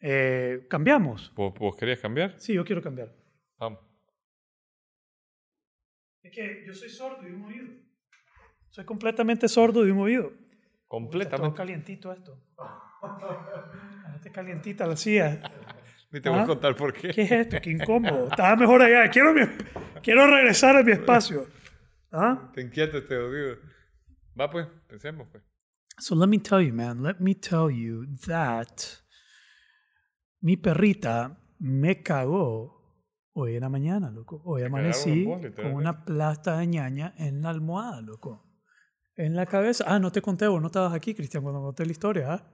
Eh, ¿Cambiamos? ¿Vos, vos querías cambiar? Sí, yo quiero cambiar. Vamos. Es que yo soy sordo y un oído. Soy completamente sordo y un oído. Está todo Completamente. calientito esto. Está calientita la silla. Ni te voy a Ah. contar por qué. ¿Qué es esto? Qué incómodo. Estaba mejor allá. Quiero, mi- quiero regresar a mi espacio. ¿Ah? Te inquieta este oído. Va pues, pensemos pues. So let me tell you, man. Let me tell you that mi perrita me cagó hoy en la mañana, loco. Hoy amanecí vos, con una plasta de ñaña en la almohada, loco. En la cabeza. Ah, no te conté, vos no estabas aquí, Cristian, cuando conté la historia, ¿ah?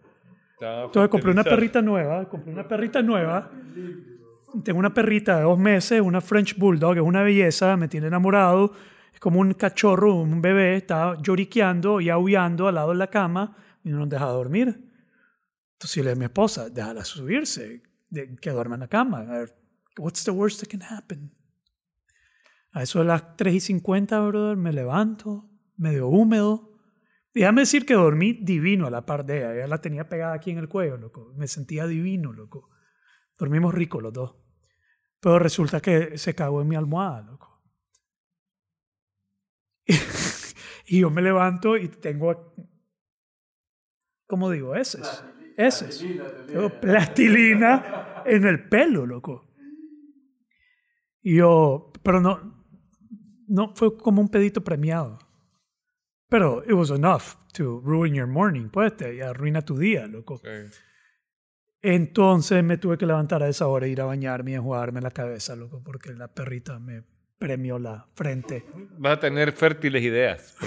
Entonces compré una perrita nueva, compré una perrita nueva. Tengo una perrita de dos meses, una French Bulldog, es una belleza, me tiene enamorado. Es como un cachorro, un bebé, está lloriqueando y aullando al lado de la cama y no nos deja dormir. Entonces yo le dije a mi esposa, déjala subirse, de- que duerma en la cama. A ver, what's the worst that can happen? A eso de las 3 y 50, brother, me levanto, medio húmedo. Déjame decir que dormí divino a la par de ella. Ella la tenía pegada aquí en el cuello, loco. Me sentía divino, loco. Dormimos rico los dos. Pero resulta que se cagó en mi almohada, loco. y yo me levanto y tengo, ¿cómo digo? Eses. Tengo plastilina en el pelo, loco. Y yo, pero no, no fue como un pedito premiado. Pero it was enough to ruin your morning, pues te arruina tu día, loco. Sí. Entonces me tuve que levantar a esa hora, ir a bañarme y enjuagarme la cabeza, loco, porque la perrita me premió la frente. Vas a tener fértiles ideas.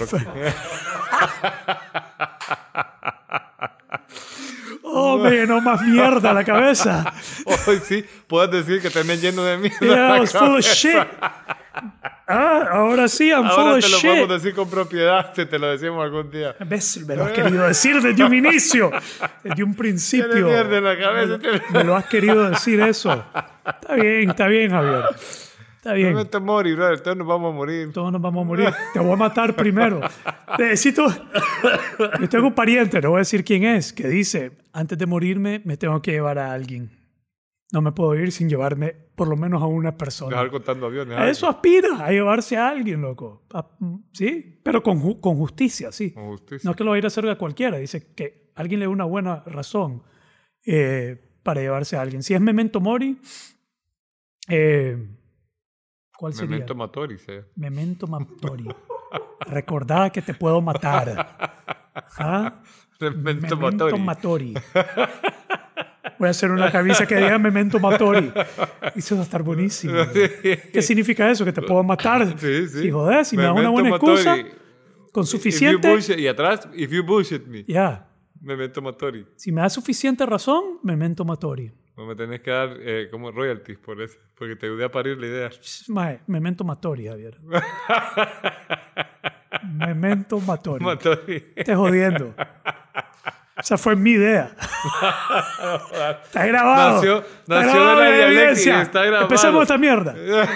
¡Oh, me llenó más mierda la cabeza! Hoy sí, puedes decir que tenés lleno de mierda. Yeah, I was full of shit. Ah, ahora sí, I'm full Ahora of te lo shit. podemos decir con propiedad, si te lo decimos algún día. Imbécil, me lo has querido decir desde un inicio, desde un principio. Mierda en la cabeza. tienes- Me lo has querido decir eso. Está bien, está bien, Javier. Está bien. No te morir, brother. Todos nos vamos a morir. Todos nos vamos a morir. Te voy a matar primero. Necesito. Yo tengo un pariente, no voy a decir quién es, que dice: Antes de morirme, me tengo que llevar a alguien. No me puedo ir sin llevarme por lo menos a una persona. Dejar contando aviones. A eso aspira, a llevarse a alguien, loco. A- sí, pero con, ju- con justicia, sí. Con justicia. No que lo va a ir a hacer a cualquiera. Dice que alguien le dé una buena razón eh, para llevarse a alguien. Si es Memento Mori, eh, ¿cuál sería? Memento Matori, sí. Memento Mori. Recordá que te puedo matar. ¿Ah? Memento Memento Matori. Matori. Voy a hacer una camisa que diga Memento Matori. Eso va a estar buenísimo. ¿Qué significa eso? Que te puedo matar. Sí, sí. Si joder, si me da una Memento buena excusa, Matori. con If you suficiente. bullshit- y atrás, if you bullshit me. Ya. Memento Matori. Si me da suficiente razón, Memento Matori. No me tenés que dar eh, como royalties por eso. Porque te ayudé a parir la idea. Mae, Memento Matori, Javier. Memento Matori. Matori. Te jodiendo. Esa fue mi idea. está grabado. Nació- Está nació grabado de la dialéctica, evidencia. está grabado. Empecemos esta mierda.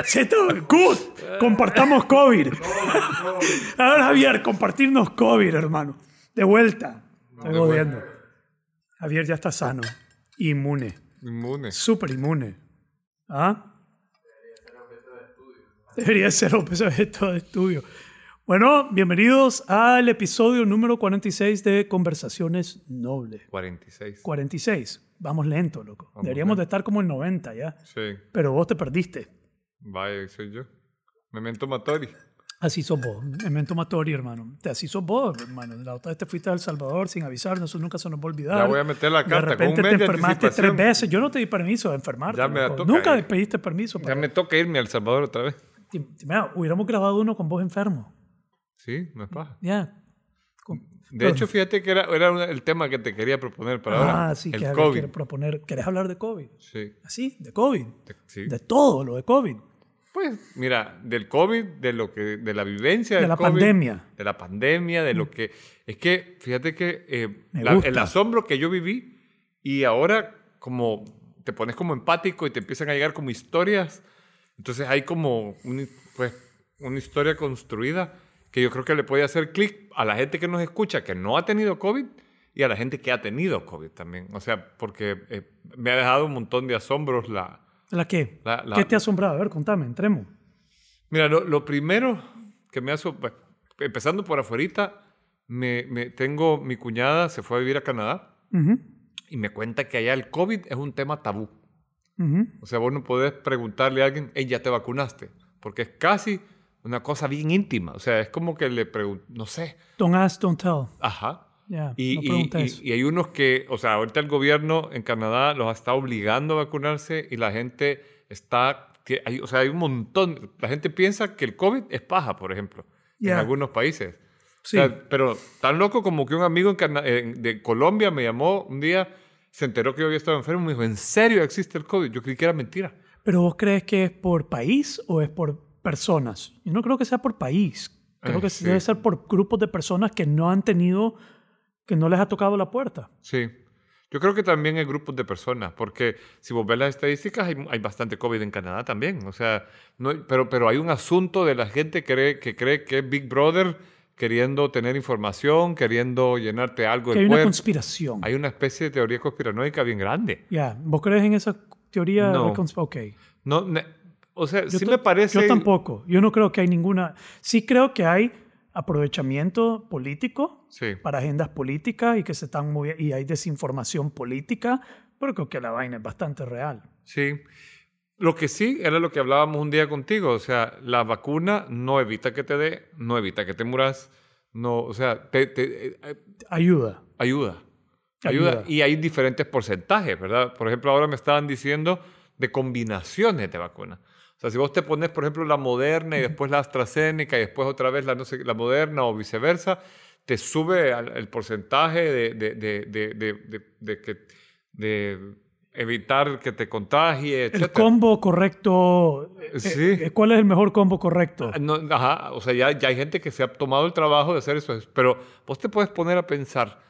Está good. Compartamos COVID. Ahora, Javier, compartirnos COVID, hermano. De vuelta. Estoy jodiendo. Javier ya está sano. Inmune. Inmune. Súper inmune. ¿Ah? Debería ser objeto de estudio. Bueno, bienvenidos al episodio número 46 de Conversaciones Nobles. 46. 46. Vamos lento, loco. Vamos Deberíamos de estar como en 90 ya. Sí. Pero vos te perdiste. Vaya, soy yo. Memento Matori. Así sos vos. Memento Matori, hermano. Así sos vos, hermano. La otra vez te fuiste a El Salvador sin avisarnos. Eso nunca se nos va a olvidar. Ya voy a meter la De carta. Con un repente mes te enfermaste tres veces. Yo no te di permiso de enfermarte. Ya me toca, Nunca eh. pediste permiso. Ya me toca irme a El Salvador otra vez. Mira, hubiéramos grabado uno con vos enfermo. Sí, no es paja. Ya. Con- De hecho, fíjate que era, era el tema que te quería proponer para ahora. ah, sí, el que COVID. proponer. ¿Querés hablar de COVID? Sí. Así, de COVID. sí. De todo lo de COVID. Pues, mira, del COVID, de lo que, de la vivencia De del la COVID, pandemia. de la pandemia, de lo que es que, fíjate que eh, la- el asombro que yo viví y ahora como te pones como empático y te empiezan a llegar como historias. Entonces hay como un, pues, una historia construida que yo creo que le puede hacer clic a la gente que nos escucha que no ha tenido COVID y a la gente que ha tenido COVID también. O sea, porque eh, me ha dejado un montón de asombros la... ¿La qué? ¿Qué te ha asombrado? A ver, contame, entremos. Mira, lo, primero que me ha... Empezando por afuera, me, me, tengo mi cuñada, se fue a vivir a Canadá y me cuenta que allá el COVID es un tema tabú. O sea, vos no podés preguntarle a alguien, hey, ¿ya te vacunaste? Porque es casi una cosa bien íntima. O sea, es como que le pregunto, no sé. Don't ask, don't tell. Ajá. Y, y, hay unos que, o sea, ahorita el gobierno en Canadá los está obligando a vacunarse y la gente está, que hay, o sea, hay un montón, la gente piensa que el COVID es paja, por ejemplo, en algunos países. Sí. pero tan loco como que un amigo en de Colombia me llamó un día, se enteró que yo había estado enfermo, me dijo, ¿en serio existe el COVID? Yo creí que era mentira. ¿Pero vos crees que es por país o es por personas? Yo no creo que sea por país. Creo eh, que debe ser por grupos de personas que no han tenido, que no les ha tocado la puerta. Sí. Yo creo que también hay grupos de personas, porque si vos ves las estadísticas, hay, hay bastante COVID en Canadá también. O sea, no, pero, pero hay un asunto de la gente que cree, que cree que Big Brother queriendo tener información, queriendo llenarte algo que hay una conspiración. Hay una especie de teoría conspiranoica bien grande. Ya, ¿vos crees en esa teoría? No. Ok. No, o sea, sí me parece... Yo tampoco. Yo no creo que hay ninguna... Sí creo que hay aprovechamiento político para agendas políticas y que se están moviendo y hay desinformación política, pero creo que la vaina es bastante real. Sí. Lo que sí era lo que hablábamos un día contigo, o sea, la vacuna no evita que te dé, no evita que te muras, no, o sea, te, eh, ayuda. Ayuda. Ayuda. Y hay diferentes porcentajes, ¿verdad? Por ejemplo, ahora me estaban diciendo de combinaciones de vacunas. O sea, si vos te pones, por ejemplo, la Moderna y después la AstraZeneca y después otra vez la, no sé, la Moderna o viceversa, te sube el porcentaje de, de, de, de que de evitar que te contagie, etc. El combo correcto. Eh, sí. Eh, ¿Cuál es el mejor combo correcto? Ah, ajá, o sea, ya, ya hay gente que se ha tomado el trabajo de hacer eso. Pero vos te puedes poner a pensar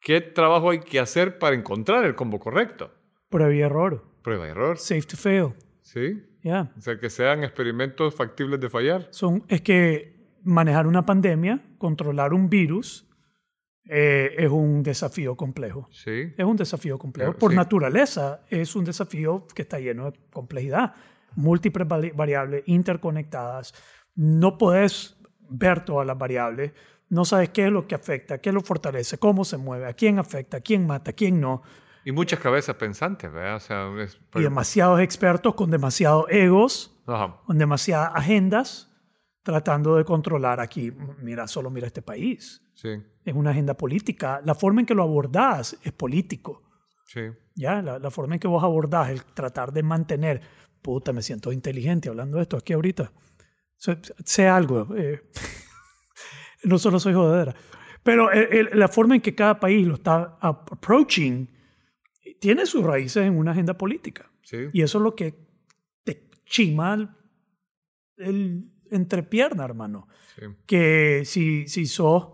qué trabajo hay que hacer para encontrar el combo correcto. Prueba y error. Prueba y error. Safe to fail. Sí. Ya. O sea, que sean experimentos factibles de fallar. Son, es que manejar una pandemia, controlar un virus, eh, es un desafío complejo. Sí. Es un desafío complejo. Por naturaleza, es un desafío que está lleno de complejidad. Múltiples variables interconectadas. No puedes ver todas las variables. No sabes qué es lo que afecta, qué lo fortalece, cómo se mueve, a quién afecta, a quién mata, a quién no. Y muchas cabezas pensantes, ¿verdad? O sea, Y demasiados expertos con demasiados egos, con demasiadas agendas, tratando de controlar aquí. Mira, solo mira este país. Sí. Es una agenda política. La forma en que lo abordás es político. Sí. Ya, la, la, forma en que vos abordás, el tratar de mantener, puta, me siento inteligente hablando de esto aquí ahorita. Sé, algo. Eh, no solo soy jodedera. Pero la forma en que cada país lo está approaching tiene sus raíces en una agenda política. Sí. Y eso es lo que te chima el, el entrepierna, hermano. Sí. Que si, si sos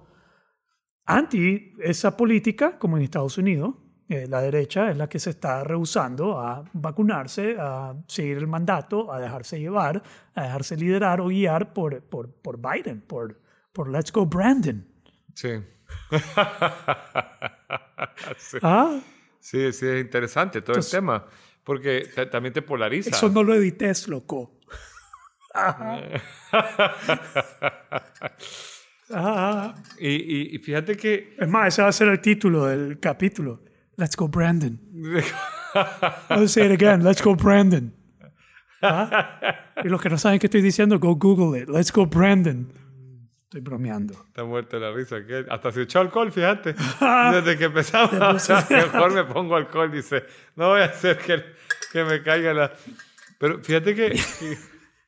anti esa política, como en Estados Unidos, eh, la derecha es la que se está rehusando a vacunarse, a seguir el mandato, a dejarse llevar, a dejarse liderar o guiar por, por, por Biden, por, por Let's Go Brandon. Sí. sí. ¿Ah? Sí. sí, es interesante todo el tema, porque también te polariza. Eso no lo edites, loco. Ajá. Y, y, fíjate que... Es más, ese va a ser el título del capítulo. Let's go, Brandon. I'll say it again. Let's go, Brandon. Y los que no saben qué estoy diciendo, go Google it. Let's go, Brandon. Estoy bromeando. Está muerta la risa. Hasta se echó alcohol, fíjate. Desde que empezamos, mejor me pongo alcohol. Dice, no voy a hacer que, que me caiga la... Pero fíjate que...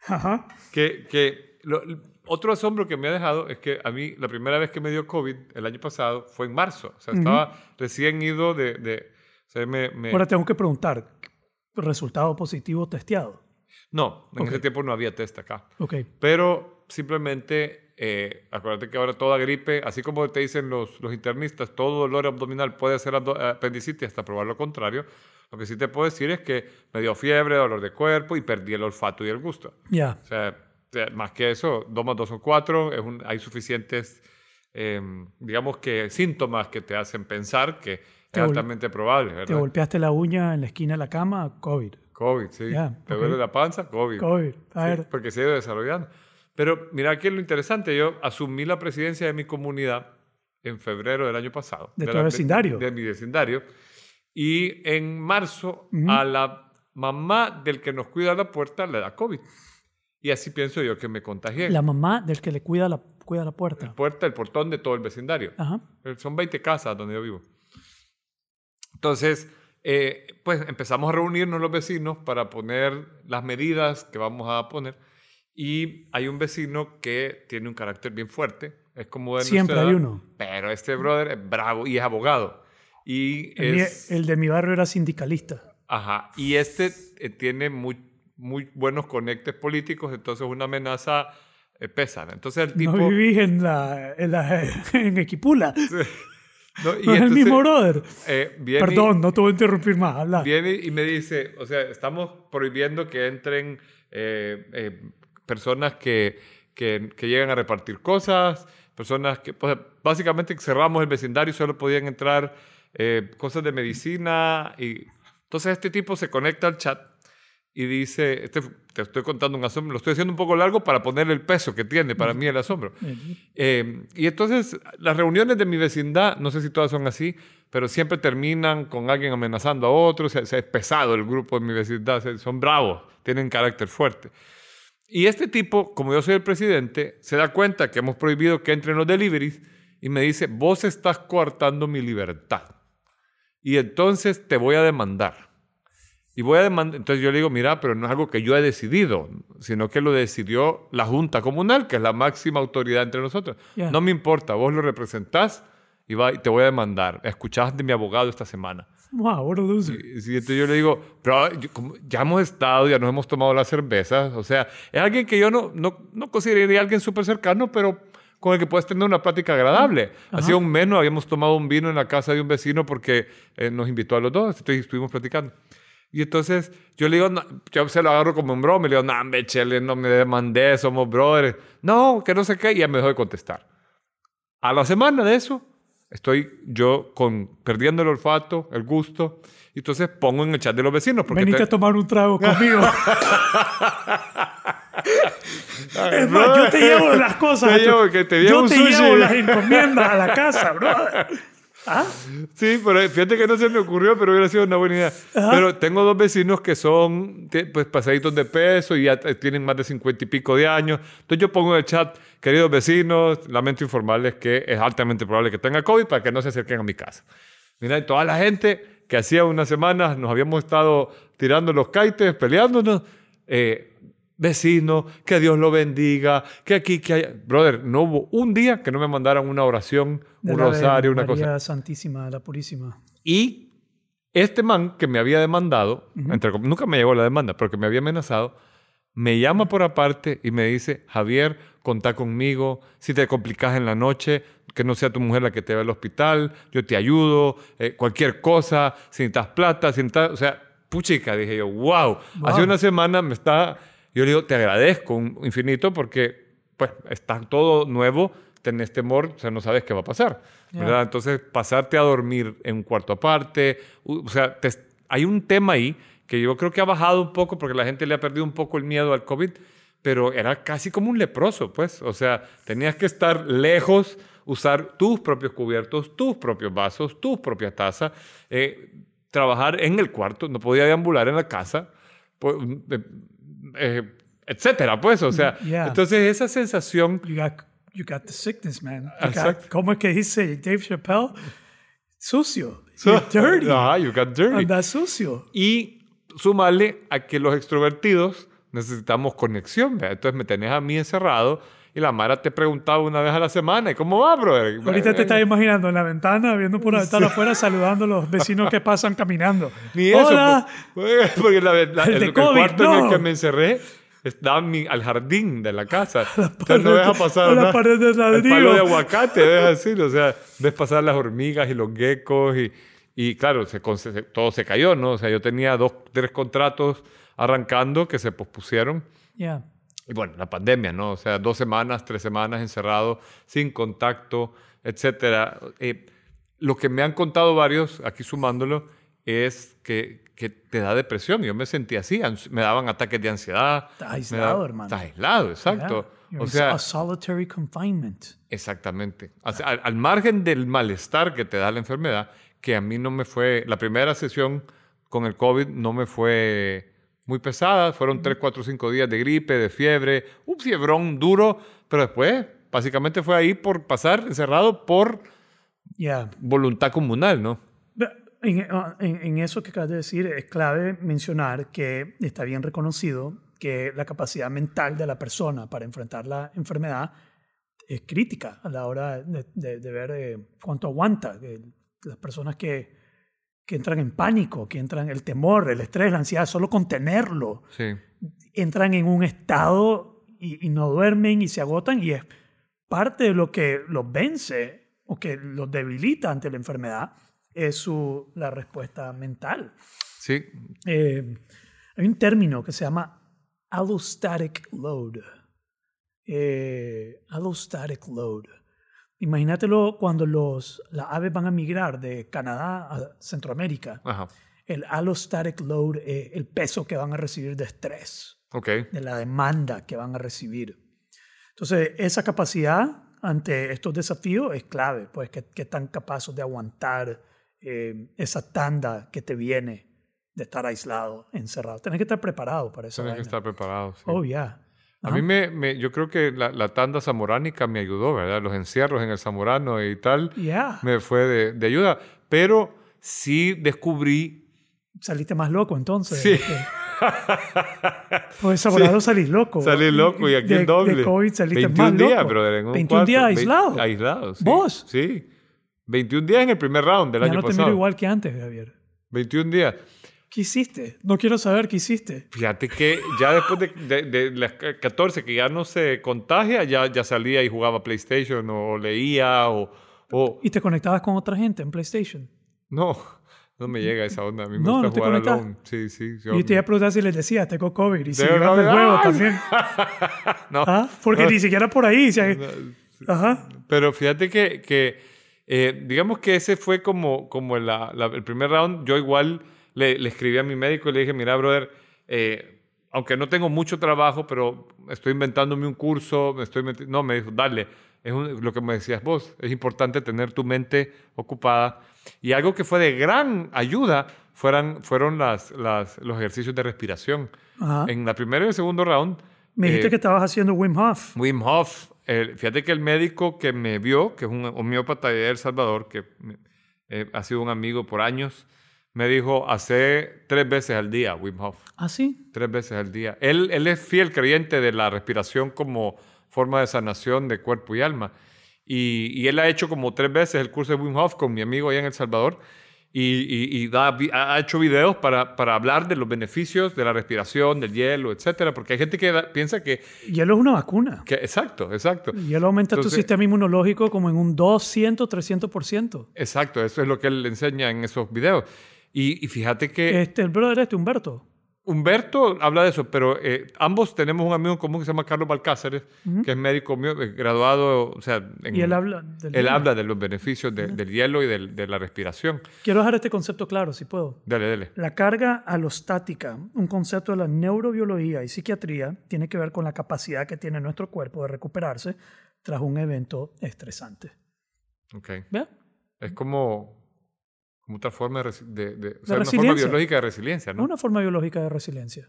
Ajá. Que, que lo, otro asombro que me ha dejado es que a mí la primera vez que me dio COVID el año pasado fue en marzo. O sea, estaba recién ido de... de o sea, me, Ahora tengo que preguntar, ¿resultado positivo testeado? No, en ese tiempo no había test acá. Okay. Pero simplemente, eh, acuérdate que ahora toda gripe, así como te dicen los, los internistas, todo dolor abdominal puede ser apendicitis hasta probar lo contrario. Lo que sí te puedo decir es que me dio fiebre, dolor de cuerpo y perdí el olfato y el gusto. Ya. O sea, más que eso, dos más dos son cuatro, es un, hay suficientes, em, digamos que síntomas que te hacen pensar que es altamente probable. ¿verdad? Te golpeaste la uña en la esquina de la cama, COVID. COVID, sí. te duele la panza, COVID. COVID, a ver. porque se ha ido desarrollando. Pero mira aquí es lo interesante, yo asumí la presidencia de mi comunidad en febrero del año pasado. ¿De, tu vecindario? De, mi vecindario. Y en marzo a la mamá del que nos cuida la puerta le da COVID. Y así pienso yo que me contagié. La mamá del que le cuida la, cuida la puerta. La puerta, el portón de todo el vecindario. Ajá. Eh, son 20 casas donde yo vivo. Entonces, eh, pues empezamos a reunirnos los vecinos para poner las medidas que vamos a poner. Y hay un vecino que tiene un carácter bien fuerte. Es como de Siempre hay uno. Pero este brother es bravo y es abogado. Y el, es, el de mi barrio era sindicalista. Ajá. Y este eh, tiene muy, muy buenos conectes políticos, entonces una amenaza eh, pesa. Entonces el tipo... No vivís en, la, en, la, en Equipula. No, y es el mismo brother. Eh, Perdón, no te voy a interrumpir más. Habla. Viene y me dice, o sea, estamos prohibiendo que entren personas que, que, que, llegan a repartir cosas, personas que, pues, básicamente cerramos el vecindario y solo podían entrar cosas de medicina y entonces este tipo se conecta al chat y dice, este, te estoy contando un asombro, lo estoy haciendo un poco largo para ponerle el peso que tiene para mí el asombro. Eh, y entonces las reuniones de mi vecindad, no sé si todas son así, pero siempre terminan con alguien amenazando a otro, es pesado el grupo de mi vecindad, son bravos, tienen carácter fuerte. Y este tipo, como yo soy el presidente, se da cuenta que hemos prohibido que entren los deliveries y me dice, vos estás coartando mi libertad y entonces te voy a demandar. Y voy a demandar, entonces yo le digo, mira, pero no es algo que yo he decidido, sino que lo decidió la Junta Comunal, que es la máxima autoridad entre nosotros. No me importa, vos lo representás y, va, y te voy a demandar. Escuchaste de mi abogado esta semana. Wow, what a loser. Y, entonces yo le digo, pero ya hemos estado, ya nos hemos tomado las cervezas, o sea, es alguien que yo no, no, no consideraría alguien súper cercano, pero con el que puedes tener una plática agradable. Hacía un mes habíamos tomado un vino en la casa de un vecino porque eh, nos invitó a los dos, entonces estuvimos platicando. Y entonces yo le digo, yo se lo agarro como un broma, y le digo, no, me chele, no me demandé, somos brothers. No, que no sé qué, y ya me dejó de contestar. A la semana de eso, estoy yo con, perdiendo el olfato, el gusto, y entonces pongo en el chat de los vecinos. Porque Veniste a tomar un trago conmigo. es más, yo te llevo las cosas. Te llevo, que te yo te llevo las encomiendas a la casa, bro. ¿Ah? Sí, pero fíjate que no se me ocurrió, pero hubiera sido una buena idea. Pero tengo dos vecinos que son pues, pasaditos de peso y ya tienen más de cincuenta y pico de años. Entonces yo pongo en el chat, queridos vecinos, lamento informarles que es altamente probable que tenga COVID para que no se acerquen a mi casa. Mira, y toda la gente que hacía unas semanas nos habíamos estado tirando los kites, peleándonos, eh, vecino, que Dios lo bendiga, que aquí, que haya... Brother, no hubo un día que no me mandaran una oración, un rosario, una María cosa. Santísima, la Purísima. Y este man que me había demandado, nunca me llegó la demanda, pero que me había amenazado, me llama por aparte y me dice, Javier, contá conmigo, si te complicas en la noche, que no sea tu mujer la que te va al hospital, yo te ayudo, eh, cualquier cosa, si necesitas plata, si necesitas, o sea, puchica, dije yo, wow. Hace una semana me está yo le digo, te agradezco un infinito porque pues está todo nuevo, tenés temor, o sea, no sabes qué va a pasar. ¿verdad? Entonces, pasarte a dormir en un cuarto aparte, o sea, hay un tema ahí que yo creo que ha bajado un poco porque la gente le ha perdido un poco el miedo al COVID, pero era casi como un leproso, pues. O sea, tenías que estar lejos, usar tus propios cubiertos, tus propios vasos, tus propias tazas, eh, trabajar en el cuarto, no podía deambular en la casa. Pues, eh, etcétera, pues, o sea, entonces esa sensación... You got, you got the sickness, man. Got, ¿Cómo es que dice Dave Chappelle? Sucio. You're dirty. Ah, you got dirty. Anda sucio. Y sumarle a que los extrovertidos necesitamos conexión, ¿verdad? Entonces me tenés a mí encerrado y la Mara te preguntaba una vez a la semana, ¿y cómo va, brother? Ahorita te estás imaginando en la ventana, viendo por la ventana afuera, saludando a los vecinos que pasan caminando. Ni eso. Hola. Porque la, el, el, cuarto en el que me encerré estaba al jardín de la casa. Entonces no deja pasar la pared de el palo de aguacate, ves así. O sea, ves pasar las hormigas y los geckos y, Y claro, se, todo se cayó, ¿no? O sea, yo tenía dos, tres contratos arrancando que se pospusieron. Ya. Y bueno, la pandemia, ¿no? O sea, dos semanas, tres semanas encerrado, sin contacto, etcétera. Eh, lo que me han contado varios, aquí sumándolo, es que, que, te da depresión. Yo me sentía así, me daban ataques de ansiedad. Está aislado, hermano. Está aislado, exacto. O sea, a solitary confinement. Exactamente. al, al, margen del malestar que te da la enfermedad, que a mí no me fue, la primera sesión con el COVID no me fue muy pesada, fueron 3, 4, 5 días de gripe, de fiebre, un fiebrón duro, pero después básicamente fue ahí por pasar encerrado por voluntad comunal, ¿no? En, en, eso que acabas de decir, es clave mencionar que está bien reconocido que la capacidad mental de la persona para enfrentar la enfermedad es crítica a la hora de, de, ver eh, cuánto aguanta. las personas que, que entran en pánico, que entran el temor, el estrés, la ansiedad, solo contenerlo, entran en un estado y, y, no duermen y se agotan y es parte de lo que los vence o que los debilita ante la enfermedad es su, la respuesta mental. Sí. Eh, hay un término que se llama allostatic load. Eh, allostatic load. Imagínatelo cuando los, las aves van a migrar de Canadá a Centroamérica. El allostatic load es el peso que van a recibir de estrés, okay. de la demanda que van a recibir. Entonces, esa capacidad ante estos desafíos es clave, pues que, que están capaces de aguantar eh, esa tanda que te viene de estar aislado, encerrado. Tienes que estar preparado para eso. Tienes que estar preparado, sí. Oh, ya. A mí me, me, yo creo que la, la, tanda zamoránica me ayudó, ¿verdad? Los encierros en el zamorano y tal yeah. me fue de, de, ayuda. Pero sí descubrí... Saliste más loco entonces. Sí. Pues zamorano sí. salís loco. Salí loco y aquí el doble. De COVID saliste 21 más días, loco. brother, en un 21 cuarto. días aislado. Aislado, sí. ¿Vos? Sí. 21 días en el primer round del ya año no te pasado. miro igual que antes, Javier. 21 días. ¿Qué hiciste? No quiero saber qué hiciste. Fíjate que ya después de, de, de, las 14, que ya no se contagia, ya, ya salía y jugaba PlayStation o leía o, o... ¿Y te conectabas con otra gente en PlayStation? No, no me llega esa onda. A mí me no, gusta no te jugar alone. Sí, sí. Yo, y te iba a preguntar si les decía, tengo COVID. Y si COVID. juego ¡Ah! también. no, ¿Ah? Porque no. ni siquiera por ahí. si hay- Ajá. Pero fíjate que, que eh, digamos que ese fue como, como la- la- el primer round. Yo igual le, le escribí a mi médico y le dije, mira, brother, eh, aunque no tengo mucho trabajo, pero estoy inventándome un curso, me estoy meti-". No, me dijo, dale. Es un- lo que me decías vos. Es importante tener tu mente ocupada. Y algo que fue de gran ayuda fueran, fueron las, las, los ejercicios de respiración. Ajá. En la primera y el segundo round, Me dijiste eh, que estabas haciendo Wim Hof. Wim Hof, eh, fíjate que el médico que me vio, que es un homeópata de El Salvador, que eh, ha sido un amigo por años, me dijo, hace tres veces al día Wim Hof, ¿Ah, sí? tres veces al día. Él, él es fiel creyente de la respiración como forma de sanación de cuerpo y alma. Y, y él ha hecho como tres veces el curso de Wim Hof con mi amigo allá en El Salvador. Y, y- y da ha hecho videos para, para hablar de los beneficios de la respiración, del hielo, etcétera, porque hay gente que da- piensa que, Hielo es una vacuna. que... Exacto, exacto. Hielo aumenta tu Entonces- sistema inmunológico como en un 200, 300%. Exacto, eso es lo que él enseña en esos videos. Y, y fíjate que Este, el brother este, Humberto. Humberto habla de eso, pero eh, ambos tenemos un amigo en común que se llama Carlos Balcáceres, que es médico mío, eh, graduado, o sea, en- Y él habla del él hielo. habla de los beneficios de- del hielo y del- de la respiración. Quiero dejar este concepto claro, si puedo. Dale, dale. La carga alostática, un concepto de la neurobiología y psiquiatría, tiene que ver con la capacidad que tiene nuestro cuerpo de recuperarse tras un evento estresante. Ok. ¿Ve? Es como, como otra forma de, de- de- o sea, una forma biológica de resiliencia, ¿no? Una forma biológica de resiliencia.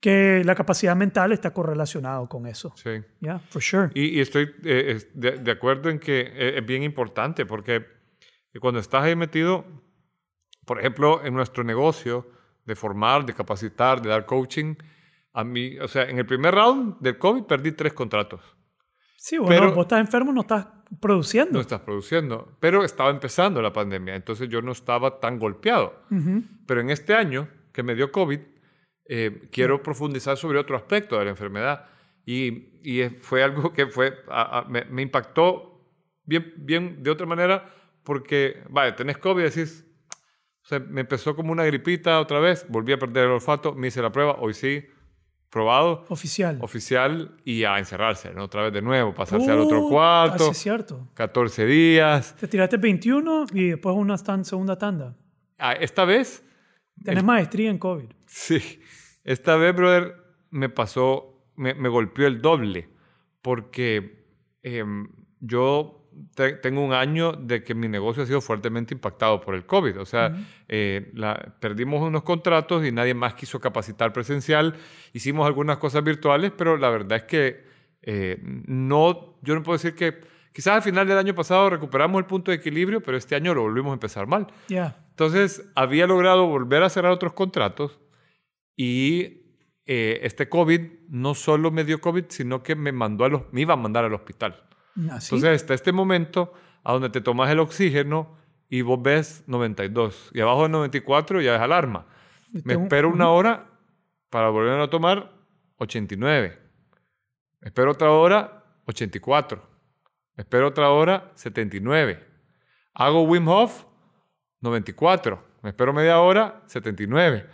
Que la capacidad mental está correlacionado con eso. Sí. Yeah, for sure. Y, y estoy eh, de, de acuerdo en que eh, es bien importante porque cuando estás ahí metido, por ejemplo, en nuestro negocio de formar, de capacitar, de dar coaching, a mí, o sea, en el primer round del COVID perdí tres contratos. Sí, bueno, pero- vos estás enfermo, no estás produciendo. No estás produciendo, pero estaba empezando la pandemia, entonces yo no estaba tan golpeado. Pero en este año que me dio COVID, eh, quiero profundizar sobre otro aspecto de la enfermedad. Y, fue algo que fue, a- a- me, me impactó bien, bien de otra manera porque, vale, tenés COVID y decís, sea, me empezó como una gripita otra vez, volví a perder el olfato, me hice la prueba, hoy sí, probado. Oficial. Oficial y a encerrarse, ¿no? Otra vez de nuevo, pasarse al otro cuarto. es cierto. 14 días. Te tiraste 21 y después una segunda tanda. Ah, esta vez... Tenés maestría en COVID. Sí. Esta vez, brother, me pasó, me, me golpeó el doble porque em, yo tengo un año de que mi negocio ha sido fuertemente impactado por el COVID. O sea, eh, perdimos unos contratos y nadie más quiso capacitar presencial. Hicimos algunas cosas virtuales, pero la verdad es que eh, no, yo no puedo decir que quizás al final del año pasado recuperamos el punto de equilibrio, pero este año lo volvimos a empezar mal. Entonces, había logrado volver a cerrar otros contratos y eh, este COVID no solo me dio COVID, sino que me, mandó a los, me iba a mandar al hospital. ¿Ah, Entonces está este momento a donde te tomas el oxígeno y vos ves 92 y abajo de 94 ya es alarma. Me espero una hora para volver a tomar 89. Me espero otra hora 84. Me espero otra hora 79. Hago Wim Hof 94. Me espero media hora 79.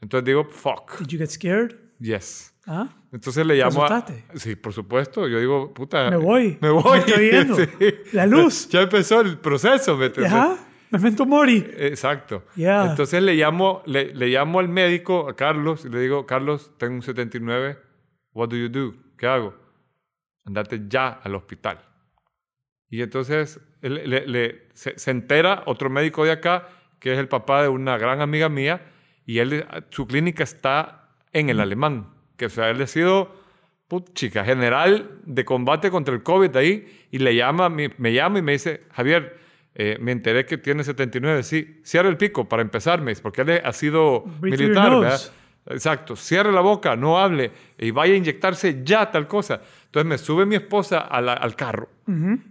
Entonces digo, fuck. Did you get scared? Yes. ¿Ah? Entonces le llamo a... Sí, por supuesto. Yo digo, puta... Me voy. Me voy. Me estoy viendo. La luz. Ya empezó el proceso. Me, me Memento mori. Exacto. Entonces le llamo, le, le, llamo al médico, a Carlos, y le digo, Carlos, tengo un 79. What do you do? ¿Qué hago? Andate ya al hospital. Y entonces le, le, se, se, entera otro médico de acá, que es el papá de una gran amiga mía, y él, su clínica está en el alemán que él ha sido chica, general de combate contra el COVID ahí, y le llama, me, llama y me dice, Javier, eh, me enteré que tiene 79, sí, cierra el pico para empezarme, porque él ha sido militar, ¿verdad? Exacto, cierre la boca, no hable y vaya a inyectarse ya tal cosa. Entonces me sube mi esposa al carro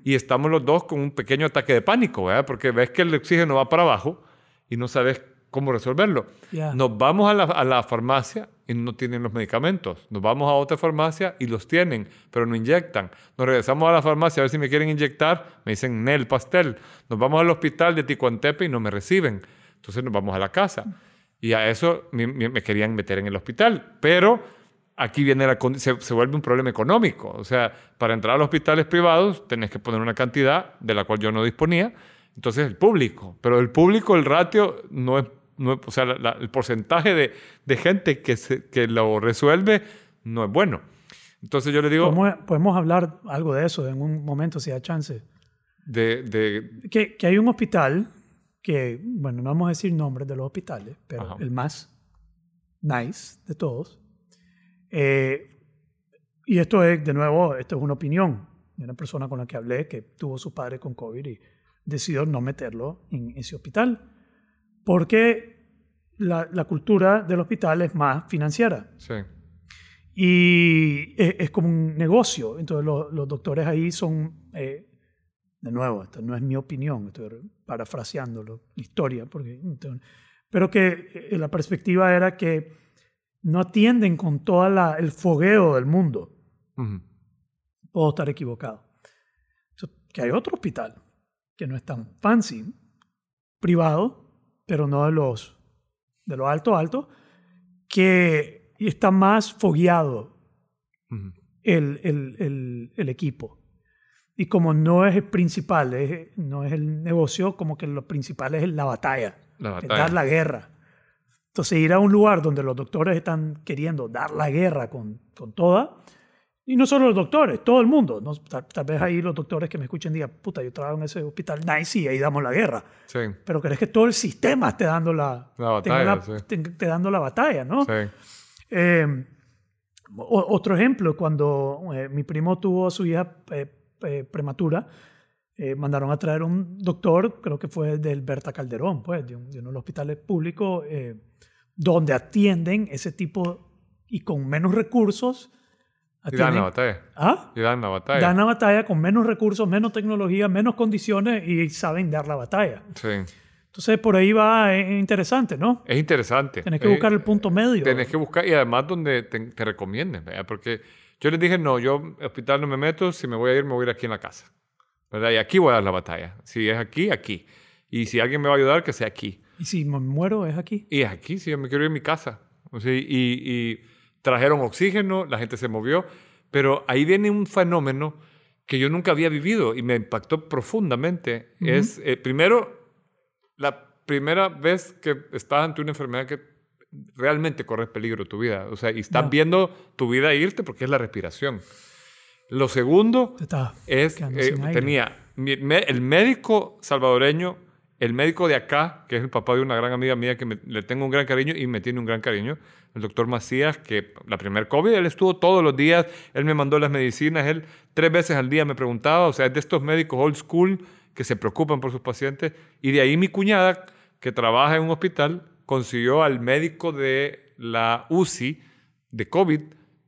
y estamos los dos con un pequeño ataque de pánico, ¿verdad? Porque ves que el oxígeno va para abajo y no sabes cómo resolverlo. Nos vamos a la, a la farmacia y no tienen los medicamentos. Nos vamos a otra farmacia y los tienen, pero no inyectan. Nos regresamos a la farmacia a ver si me quieren inyectar, me dicen Nel pastel. Nos vamos al hospital de Ticuantepe y no me reciben. Entonces nos vamos a la casa. Y a eso me, querían meter en el hospital. Pero aquí viene la, se, se, vuelve un problema económico. O sea, para entrar a los hospitales privados tenés que poner una cantidad de la cual yo no disponía. Entonces el público. Pero el público, el ratio no es o sea, el porcentaje de, de gente que, se, que lo resuelve no es bueno. Entonces yo le digo... Podemos, hablar algo de eso en un momento, si da chance. De, de... Que, que, hay un hospital que, bueno, no vamos a decir nombres de los hospitales, pero el más nice de todos. Eh, y esto es, de nuevo, esto es una opinión de una persona con la que hablé que tuvo su padre con COVID y decidió no meterlo en ese hospital porque la, la, cultura del hospital es más financiera. Sí. Y es, como un negocio. Entonces los, doctores ahí son, eh, de nuevo, esto no es mi opinión, estoy parafraseando la historia, porque, pero que eh, la perspectiva era que no atienden con todo el fogueo del mundo. Puedo estar equivocado. que hay otro hospital que no es tan fancy, privado, pero no de los, de lo alto alto, que está más fogueado el, el, el, equipo. Y como no es el principal, no es el negocio, como que lo principal es la batalla, la dar la guerra. Entonces ir a un lugar donde los doctores están queriendo dar la guerra con, con toda, y no solo los doctores, todo el mundo. ¿no? Tal, vez ahí los doctores que me escuchen digan, puta, yo trabajo en ese hospital nice y ahí damos la guerra. Sí. Pero crees que todo el sistema esté dando la, la batalla, dando la batalla, ¿no? Sí. Eh, otro ejemplo, cuando eh, mi primo tuvo a su hija eh, prematura, mandaron a traer un doctor, creo que fue del Berta Calderón, pues, de, uno de los hospitales públicos, donde atienden ese tipo y con menos recursos y dan la batalla. ¿Ah? Y dan la batalla. Dan la batalla con menos recursos, menos tecnología, menos condiciones y saben dar la batalla. Sí. Entonces, por ahí va, es interesante, ¿no? Es interesante. Tienes que buscar el punto medio. Tienes que buscar, y además donde te, te recomienden, ¿verdad? Porque yo les dije, no, yo hospital no me meto, si me voy a ir, me voy a ir aquí en la casa. ¿verdad? Y aquí voy a dar la batalla. Si es aquí, aquí. Y si alguien me va a ayudar, que sea aquí. ¿Y si me muero es aquí? Y es aquí, sí, yo me quiero ir a mi casa. O sea, y, y trajeron oxígeno, la gente se movió, pero ahí viene un fenómeno que yo nunca había vivido y me impactó profundamente. Es, eh, primero, la primera vez que estás ante una enfermedad que realmente corres peligro tu vida. O sea, y estás viendo tu vida irte porque es la respiración. Lo segundo es, eh, tenía el médico salvadoreño, el médico de acá, que es el papá de una gran amiga mía que le tengo un gran cariño y me tiene un gran cariño, el doctor Macías, que la primer COVID, él estuvo todos los días, él me mandó las medicinas, él tres veces al día me preguntaba, o sea, es de estos médicos old school que se preocupan por sus pacientes, y de ahí mi cuñada, que trabaja en un hospital, consiguió al médico de la UCI de COVID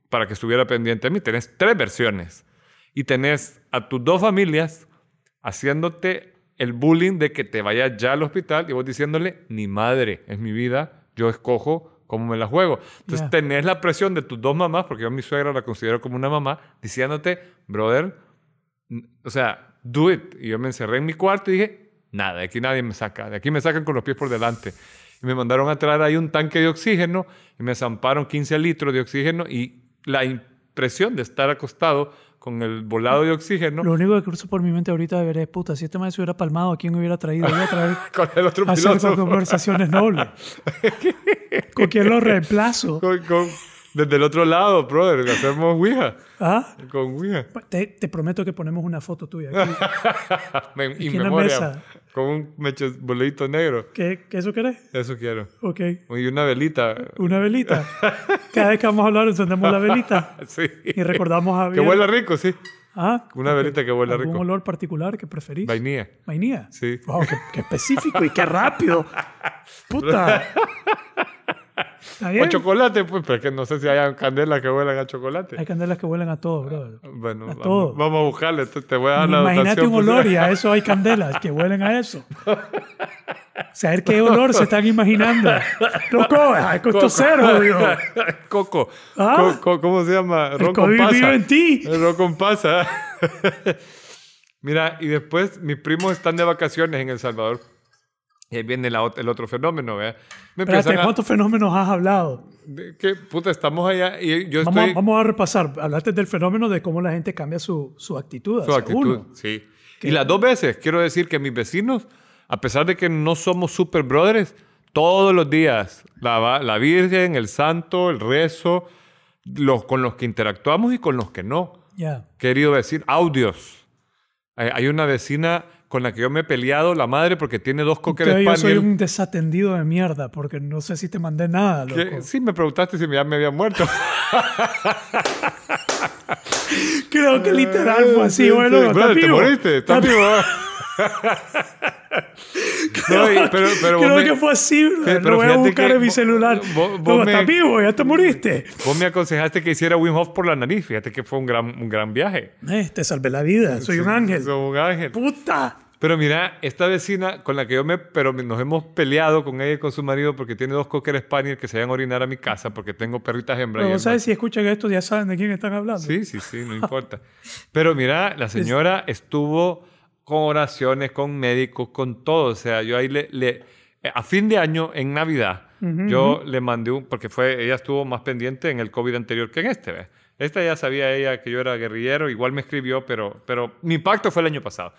para que estuviera pendiente de mí. Tenés tres versiones y tenés a tus dos familias haciéndote el bullying de que te vayas ya al hospital y vos diciéndole, ni madre, es mi vida, yo escojo cómo me la juego. Entonces tenés la presión de tus dos mamás, porque yo a mi suegra la considero como una mamá, diciéndote, brother, o sea, do it. Y yo me encerré en mi cuarto y dije, nada, de aquí nadie me saca, de aquí me sacan con los pies por delante. Y me mandaron a traer ahí un tanque de oxígeno y me zamparon 15 litros de oxígeno y la impresión de estar acostado con el volado de oxígeno. Lo único que cruza por mi mente ahorita de ver es, puta, si este maestro hubiera palmado, ¿a quién hubiera traído? Voy a traer con el otro hacer conversaciones nobles. ¿Con quién lo reemplazo? Con, desde el otro lado, brother, hacemos Ouija. ¿Ah? Con Ouija. Te, te prometo que ponemos una foto tuya aquí. en memoria. Mesa. Con un bolito negro. ¿Qué, ¿Qué, eso querés? Eso quiero. Ok. Y una velita. ¿Una velita? Cada vez que vamos a hablar encendemos la velita. sí. Y recordamos a... Que huela rico, sí. Ah. Una velita que huela rico. ¿Un olor particular que preferís? Vainilla. ¿Vainilla? Sí. Wow, qué, qué específico y qué rápido. Puta. O chocolate, pues, pero que no sé si hay candelas que huelan a chocolate. Hay candelas que huelen a todo, brother. Bueno, a vamos, todo. vamos a buscarle. Te voy a dar la Imagínate un pues. olor y a eso hay candelas que huelen a eso. Saber qué olor se están imaginando. Loco, es costo cero, digo. Coco. ¿Ah? ¿Cómo se llama? Ron con pasa. en ti. Ron pasa. Mira, y después mis primos están de vacaciones en El Salvador. Y ahí viene el otro fenómeno, ¿verdad? Me Espérate, ¿cuántos fenómenos has hablado? Que, puta, estamos allá y yo vamos, estoy... a, vamos a repasar. Hablaste del fenómeno de cómo la gente cambia su, su actitud. Su actitud, sí. Y las dos veces, quiero decir que mis vecinos, a pesar de que no somos super brothers, todos los días, la, la Virgen, el Santo, el rezo, los con los que interactuamos y con los que no. Ya. Querido decir, audios. Hay una vecina con la que yo me he peleado, la madre, porque tiene dos cocker Yo soy un desatendido de mierda, porque no sé si te mandé nada, loco. Sí, me preguntaste si ya me había muerto. Creo que literal fue así, bueno, sí. ¿Te moriste? ¿Estás vivo? creo, pero, pero creo que fue así, bro. Lo voy a buscar en mi celular. Vos, vos ¿Estás vivo? ¿Ya te moriste? Vos me aconsejaste que hiciera Wim Hof por la nariz. Fíjate que fue un gran, un gran viaje. Eh, te salvé la vida. Soy un ángel. Soy un ángel. ¡Puta! Pero mira, esta vecina con la que yo me... Pero nos hemos peleado con ella y con su marido porque tiene dos cocker spaniel que se vayan a orinar a mi casa porque tengo perritas hembras. Pero sabes, si escuchan esto ya saben de quién están hablando. Sí, sí, sí, no importa. Pero mira, la señora estuvo con oraciones, con médicos, con todo. O sea, yo ahí le, le a fin de año, en Navidad, yo le mandé un, porque fue, ella estuvo más pendiente en el COVID anterior que en este, ¿ves? Esta ya sabía ella que yo era guerrillero, igual me escribió, pero, pero mi impacto fue el año pasado.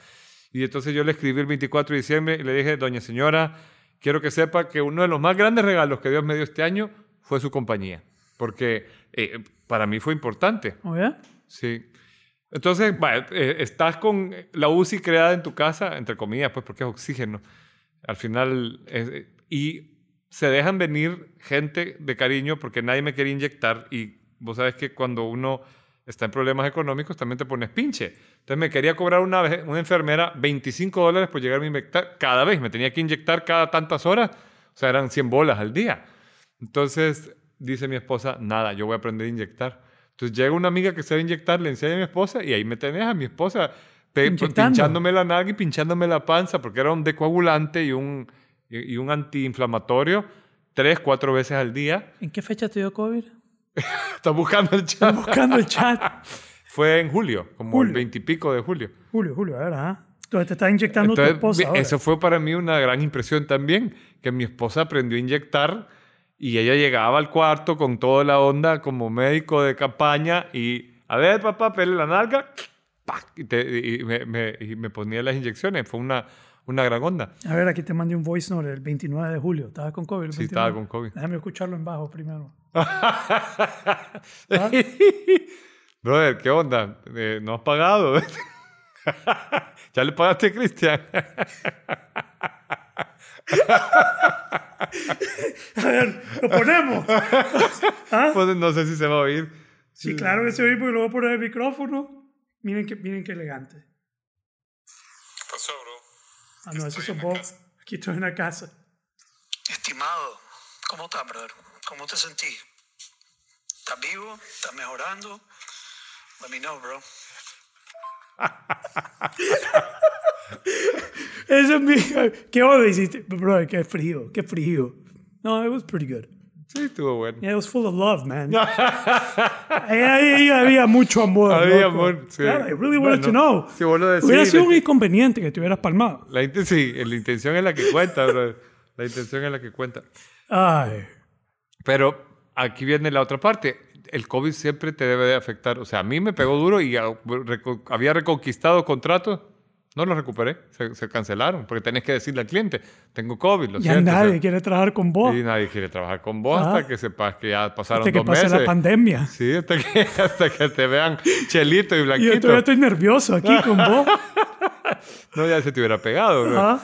Y entonces yo le escribí el 24 de diciembre y le dije, doña señora, quiero que sepa que uno de los más grandes regalos que Dios me dio este año fue su compañía, porque eh, para mí fue importante. ¿Oh, ya? Sí. Entonces, eh, estás con la UCI creada en tu casa, entre comillas, pues porque es oxígeno. Al final, y se dejan venir gente de cariño porque nadie me quiere inyectar y vos sabes que cuando uno está en problemas económicos también te pones pinche. Entonces me quería cobrar una, una enfermera 25 dólares por llegar a inyectar cada vez. Me tenía que inyectar cada tantas horas. O sea, eran 100 bolas al día. Entonces dice mi esposa, nada, yo voy a aprender a inyectar. Entonces llega una amiga que se va a inyectar, le enseña a mi esposa y ahí me tenés a mi esposa pinchándome la nalga y pinchándome la panza porque era un decoagulante y un, y, un antiinflamatorio tres, cuatro veces al día. ¿En qué fecha te dio COVID? Está buscando el chat. buscando el chat. Fue en julio, como el veintipico de julio. Julio, julio, a ver, ¿ah? Entonces te está inyectando tu esposa. Ahora. Eso fue para mí una gran impresión también, que mi esposa aprendió a inyectar y ella llegaba al cuarto con toda la onda como médico de campaña y, a ver, papá, pele la nalga, y, y, me, y, me, ponía las inyecciones. Fue una, una gran onda. A ver, aquí te mandé un voice note el 29 de julio. ¿Estabas con COVID? sí, estaba con COVID. Déjame escucharlo en bajo primero. Brother, ¿qué onda? Eh, ¿No has pagado? ¿Ya le pagaste a Cristian? A ver, lo ponemos. ¿Ah? Pues no sé si se va a oír. Sí, claro que se oye porque lo voy a poner el micrófono. Miren qué, miren qué elegante. ¿Qué pasó, bro? Ah, no, eso es vos. Aquí estoy en la casa. Estimado, ¿cómo estás, brother? ¿Cómo te sentís? ¿Estás vivo? ¿Estás mejorando? Let me know, bro. Eso es mi... ¿Qué onda hiciste? Bro, qué frío, qué frío. No, it was pretty good. Sí, estuvo bueno. Yeah, it was full of love, man. ahí, había mucho amor. Había amor, sí. Yeah, I really wanted to know. Sí, vos lo Hubiera sido un inconveniente que te hubieras palmado. La, sí, la intención es la que cuenta, bro. La intención es la que cuenta. Ay. Pero aquí viene la otra parte el COVID siempre te debe de afectar. O sea, a mí me pegó duro y había reconquistado contratos. No los recuperé, se, cancelaron, porque tenés que decirle al cliente, tengo COVID, lo ya nadie quiere trabajar con vos. Y nadie quiere trabajar con vos hasta ah. que sepas que ya pasaron hasta que pase la pandemia. Sí, hasta que, hasta que te vean chelito y blanquito. Yo todavía estoy nervioso aquí con vos. no, ya se te hubiera pegado.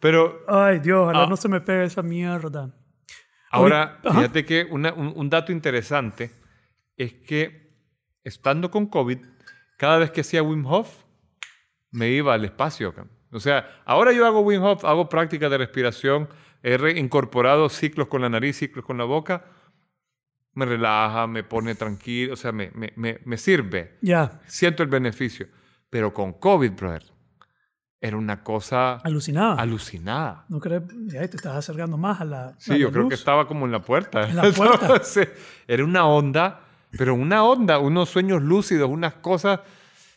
Pero... Ay, Dios, ojalá ah. no se me pegue esa mierda. Ahora, fíjate que un dato interesante es que estando con COVID, cada vez que hacía Wim Hof, me iba al espacio. O sea, ahora yo hago Wim Hof, hago práctica de respiración, he incorporado ciclos con la nariz, ciclos con la boca, me relaja, me pone tranquilo, o sea, me, me, me, sirve. Ya. Siento el beneficio. Pero con COVID, brother, era una cosa... Alucinada. Alucinada. ¿No crees? Ya te estás acercando más a la Sí, yo creo que estaba como en la puerta. En la puerta. era una onda pero una onda, unos sueños lúcidos, unas cosas...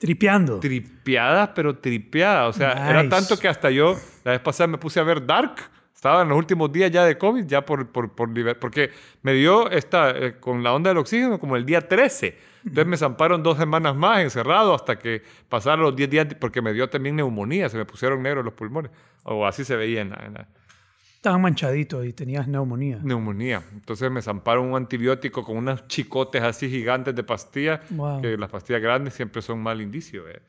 Tripeando. Tripeadas, pero tripeadas. O sea, era tanto que hasta yo, la vez pasada me puse a ver Dark. Estaba en los últimos días ya de COVID, ya por, por, por porque me dio esta, eh, con la onda del oxígeno como el día 13. Entonces me zamparon dos semanas más encerrado hasta que pasaron los 10 días, porque me dio también neumonía, se me pusieron negros los pulmones. O así se veía en la, Estaban manchaditos y tenías neumonía. Neumonía. Entonces me zamparon un antibiótico con unos chicotes así gigantes de pastillas, que las pastillas grandes siempre son mal indicio. ¿eh?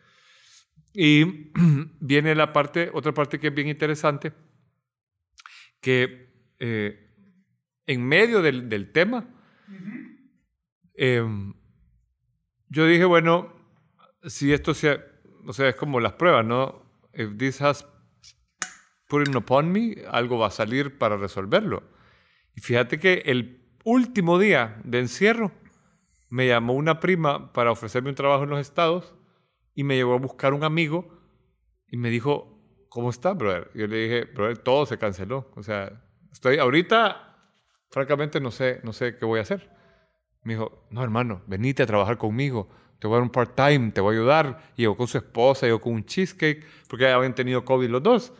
Y viene la parte, otra parte que es bien interesante, que eh, en medio del, del tema, em, yo dije, bueno, si esto sea, o sea, es como las pruebas, ¿no? If this has putting upon me, algo va a salir para resolverlo. Y fíjate que el último día de encierro me llamó una prima para ofrecerme un trabajo en los estados y me llevó a buscar un amigo y me dijo, ¿cómo está, brother? Yo le dije, brother, todo se canceló. O sea, estoy ahorita, francamente, no sé, no sé qué voy a hacer. Me dijo, no, hermano, venite a trabajar conmigo. Te voy a dar un part-time, te voy a ayudar. Y yo con su esposa, yo con un cheesecake, porque habían tenido COVID los dos.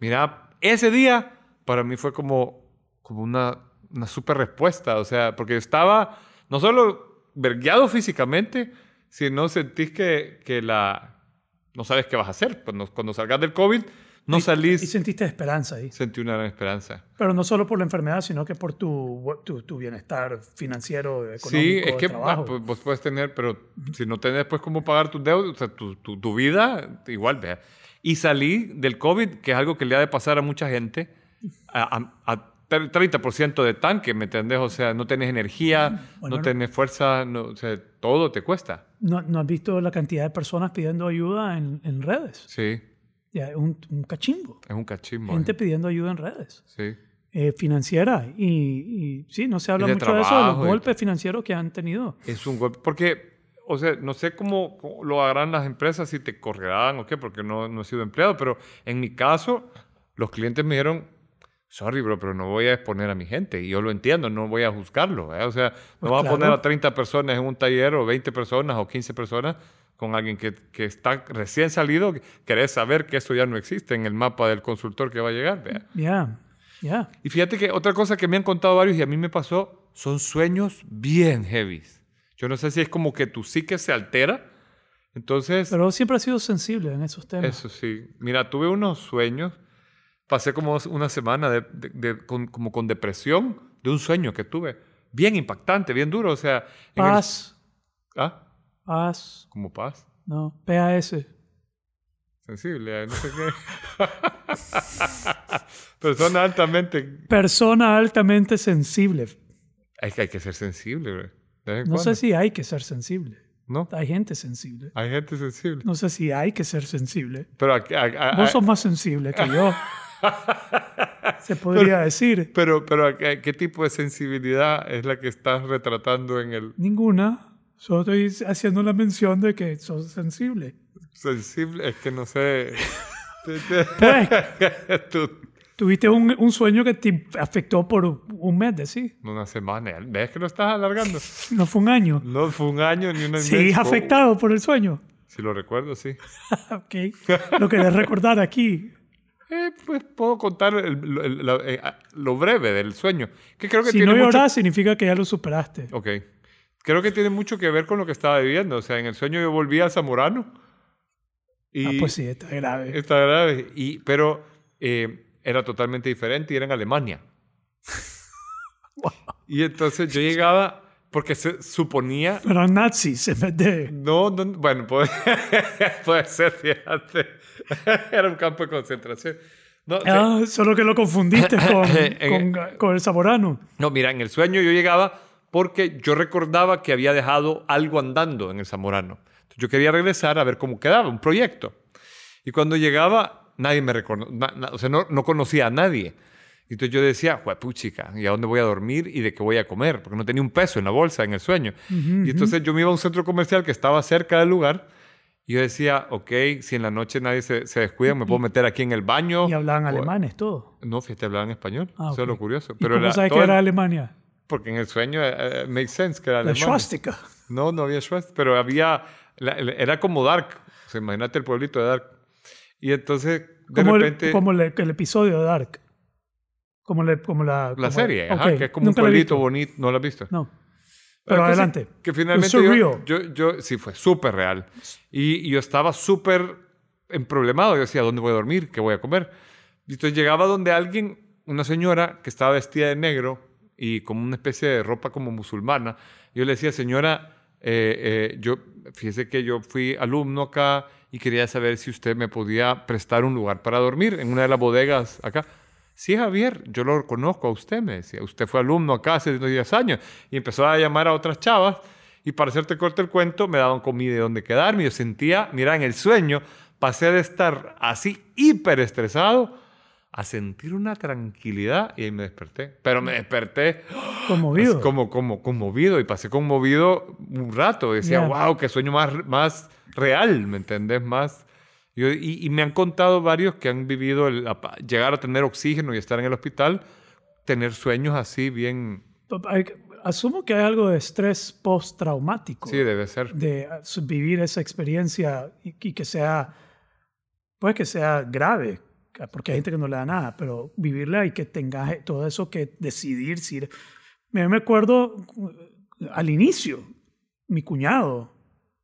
Mira, ese día para mí fue como, como una, una super respuesta, o sea, porque estaba no solo vergueado físicamente, sino sentís que, que la, no sabes qué vas a hacer. Cuando, cuando salgas del COVID, no salís. Y sentiste esperanza ahí. Sentí una gran esperanza. Pero no solo por la enfermedad, sino que por tu, tu, tu bienestar financiero, económico. Sí, es que ah, pues, vos puedes tener, pero si no tenés pues cómo pagar tus deudas, o sea, tu, tu, tu vida, igual, vea. Y salí del COVID, que es algo que le ha de pasar a mucha gente, a, a, 30% de tanque, ¿me entendés? O sea, no tenés energía, no tenés fuerza, no, o sea, todo te cuesta. ¿No, ¿No, has visto la cantidad de personas pidiendo ayuda en, en redes? Sí. Ya, es un, un, cachimbo. Es un cachimbo. Gente eh. pidiendo ayuda en redes. Sí. Eh, financiera. Y, y, sí, no se habla mucho de eso, de los golpes financieros que han tenido. Es un golpe, porque o sea, no sé cómo, lo harán las empresas, si te correrán o qué, porque no, no he sido empleado, pero en mi caso, los clientes me dijeron, sorry, bro, pero no voy a exponer a mi gente. Y yo lo entiendo, no voy a juzgarlo. O sea, no pues voy a poner a 30 personas en un taller o 20 personas o 15 personas con alguien que, que, está recién salido, querés saber que eso ya no existe en el mapa del consultor que va a llegar. Ya, ya. Y fíjate que otra cosa que me han contado varios y a mí me pasó, son sueños bien heavy. Yo no sé si es como que tu psique se altera. Entonces... Pero siempre has sido sensible en esos temas. Eso sí. Mira, tuve unos sueños pasé como una semana de, como con depresión de un sueño que tuve. Bien impactante, bien duro. O sea. Paz. ¿Ah? Paz. ¿Como paz? No, PAS. Sensible, no sé qué. Persona altamente. Persona altamente sensible. Hay que, hay que ser sensible, No sé si hay que ser sensible. ¿No? Hay gente sensible. Hay gente sensible. No sé si hay que ser sensible. Pero Vos sos más sensible que yo. Se podría decir. Pero, pero ¿qué tipo de sensibilidad es la que estás retratando en el...? Ninguna. Solo estoy haciendo la mención de que sos sensible. Sensible, es que no sé... pues, tuviste un, un, sueño que te afectó por un mes, ¿sí? Una semana. ¿Ves que lo estás alargando? no fue un año. No fue un año ni un mes. Sí, afectado por el sueño. Si lo recuerdo, sí. ok. Lo querés recordar aquí. Eh, pues puedo contar eh, lo breve del sueño. Que creo que si no lloras, significa que ya lo superaste. Ok. Creo que tiene mucho que ver con lo que estaba viviendo. O sea, en el sueño yo volví a Zamorano. Y ah, pues sí, está grave. Está grave. Y, pero eh, era totalmente diferente y era en Alemania. Y entonces yo llegaba porque se suponía... Pero nazis en vez de... No, no bueno, puede, puede ser, fíjate. Era un campo de concentración. No, ah, solo que lo confundiste con, con, el Zamorano. No, mira, en el sueño yo llegaba porque yo recordaba que había dejado algo andando en el Zamorano. yo quería regresar a ver cómo quedaba, un proyecto. Y cuando llegaba, nadie me reconocía, o sea, no, no conocía a nadie. Y entonces yo decía, puchica, ¿y a dónde voy a dormir y de qué voy a comer? Porque no tenía un peso en la bolsa en el sueño. y entonces yo me iba a un centro comercial que estaba cerca del lugar y yo decía, ok, si en la noche nadie se, se descuida, me puedo meter aquí en el baño. ¿Y hablaban alemanes todo? No, fíjate, hablaban español. Ah, Eso es lo curioso. Pero cómo sabes que era Alemania? Porque en el sueño uh, makes sense que era Alemania. La Schwastika. No, no había Schwastika, pero había... era como Dark. O sea, imagínate el pueblito de Dark. Y entonces, de como repente... El, como el, episodio de Dark. Como, le, como la... La serie, ajá, que es como un pueblito bonito. ¿No lo has visto? No. Pero adelante. que finalmente yo, yo, yo, sí fue súper real. Y, yo estaba súper emproblemado. Yo decía, ¿dónde voy a dormir? ¿Qué voy a comer? Y entonces llegaba donde alguien, una señora que estaba vestida de negro y con una especie de ropa como musulmana. Yo le decía, señora, eh, eh, yo, fíjese que yo fui alumno acá y quería saber si usted me podía prestar un lugar para dormir en una de las bodegas acá. Sí, Javier, yo lo conozco a usted, me decía. Usted fue alumno acá hace 10 años. Y empezó a llamar a otras chavas. Y para hacerte corto el cuento, me daban comida y dónde quedarme. Yo sentía, mira, en el sueño, pasé de estar así hiper estresado a sentir una tranquilidad y ahí me desperté. Pero me desperté conmovido. Como, como conmovido y pasé conmovido un rato. Decía, wow, qué sueño más, más real, ¿me entendés? Más y, me han contado varios que han vivido el, llegar a tener oxígeno y estar en el hospital, tener sueños así bien... Asumo que hay algo de estrés postraumático. Sí, debe ser. De vivir esa experiencia y, que sea, pues que sea grave, porque hay gente que no le da nada, pero vivirla y que tenga todo eso que decidir. Si, me acuerdo al inicio, mi cuñado,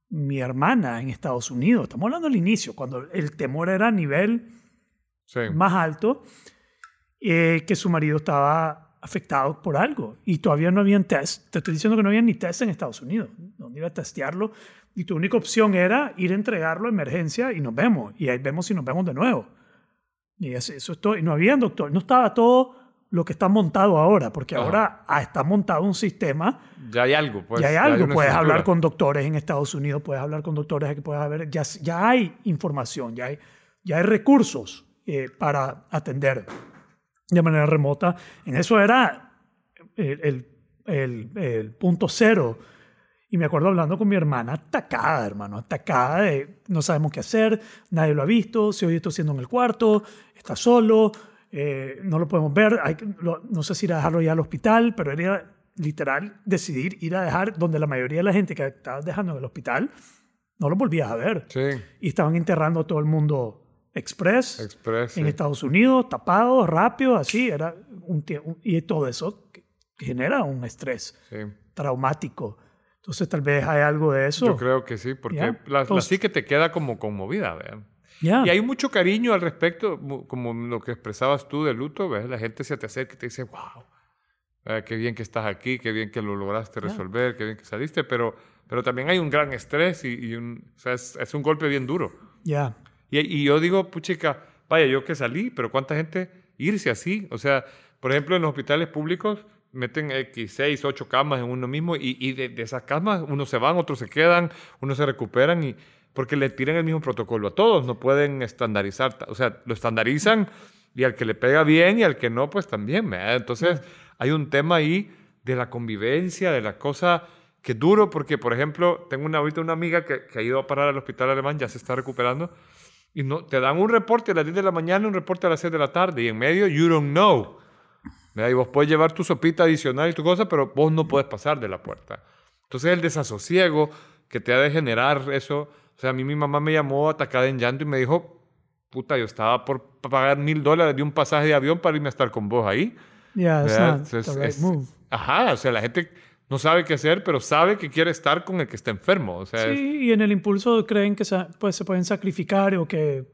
mi hermana en Estados Unidos. Estamos hablando del inicio, cuando el temor era a nivel más alto, eh, que su marido estaba afectado por algo y todavía no habían test. Te estoy diciendo que no había ni test en Estados Unidos, donde iba a testearlo y tu única opción era ir a entregarlo a emergencia y nos vemos y ahí vemos si nos vemos de nuevo. Y eso, eso y no había doctor, no estaba todo lo que está montado ahora, porque ahora ah, está montado un sistema. Ya hay algo, pues. Ya hay algo. puedes hablar con doctores en Estados Unidos, puedes hablar con doctores que puedes haber. Ya, ya hay información, ya hay, ya hay recursos eh, para atender de manera remota. En eso era el, el, el, punto cero. Y me acuerdo hablando con mi hermana, atacada, hermano, atacada de no sabemos qué hacer, nadie lo ha visto, se oye esto haciendo en el cuarto, está solo eh, no lo podemos ver, hay, no sé si ir a dejarlo ya al hospital, pero era literal decidir ir a dejar donde la mayoría de la gente que estaba dejando en el hospital no lo volvías a ver. Sí. Y estaban enterrando a todo el mundo express, express en Estados Unidos, tapado, rápido, así, era un, y todo eso genera un estrés traumático. Entonces tal vez hay algo de eso. Yo creo que sí, porque la, sí que te queda como conmovida, vean. Y hay mucho cariño al respecto, como lo que expresabas tú de luto, ¿ves? La gente se te acerca y te dice, wow, eh, qué bien que estás aquí, qué bien que lo lograste resolver, qué bien que saliste, pero, pero también hay un gran estrés y, un, o sea, es, un golpe bien duro. Ya. Y, y, yo digo, puchica, vaya, yo que salí, pero ¿cuánta gente irse así? O sea, por ejemplo, en los hospitales públicos meten X, 6, 8 camas en uno mismo y, y de, de, esas camas unos se van, otros se quedan, unos se recuperan y porque le tiran el mismo protocolo a todos, no pueden estandarizar, o sea, lo estandarizan y al que le pega bien y al que no, pues también. Entonces, hay un tema ahí de la convivencia, de la cosa que es duro, porque, por ejemplo, tengo una, ahorita una amiga que, que, ha ido a parar al hospital alemán, ya se está recuperando, y no, te dan un reporte a las 10 de la mañana, un reporte a las 6 de la tarde, y en medio, you don't know. Y vos puedes llevar tu sopita adicional y tu cosa, pero vos no puedes pasar de la puerta. Entonces, el desasosiego que te ha de generar eso o sea, a mí mi mamá me llamó atacada en llanto y me dijo, puta, yo estaba por pagar mil dólares de un pasaje de avión para irme a estar con vos ahí. Yeah, it's move. Ajá, o sea, la gente no sabe qué hacer, pero sabe que quiere estar con el que está enfermo. O sea, sí, y en el impulso creen que se, pues, se pueden sacrificar o que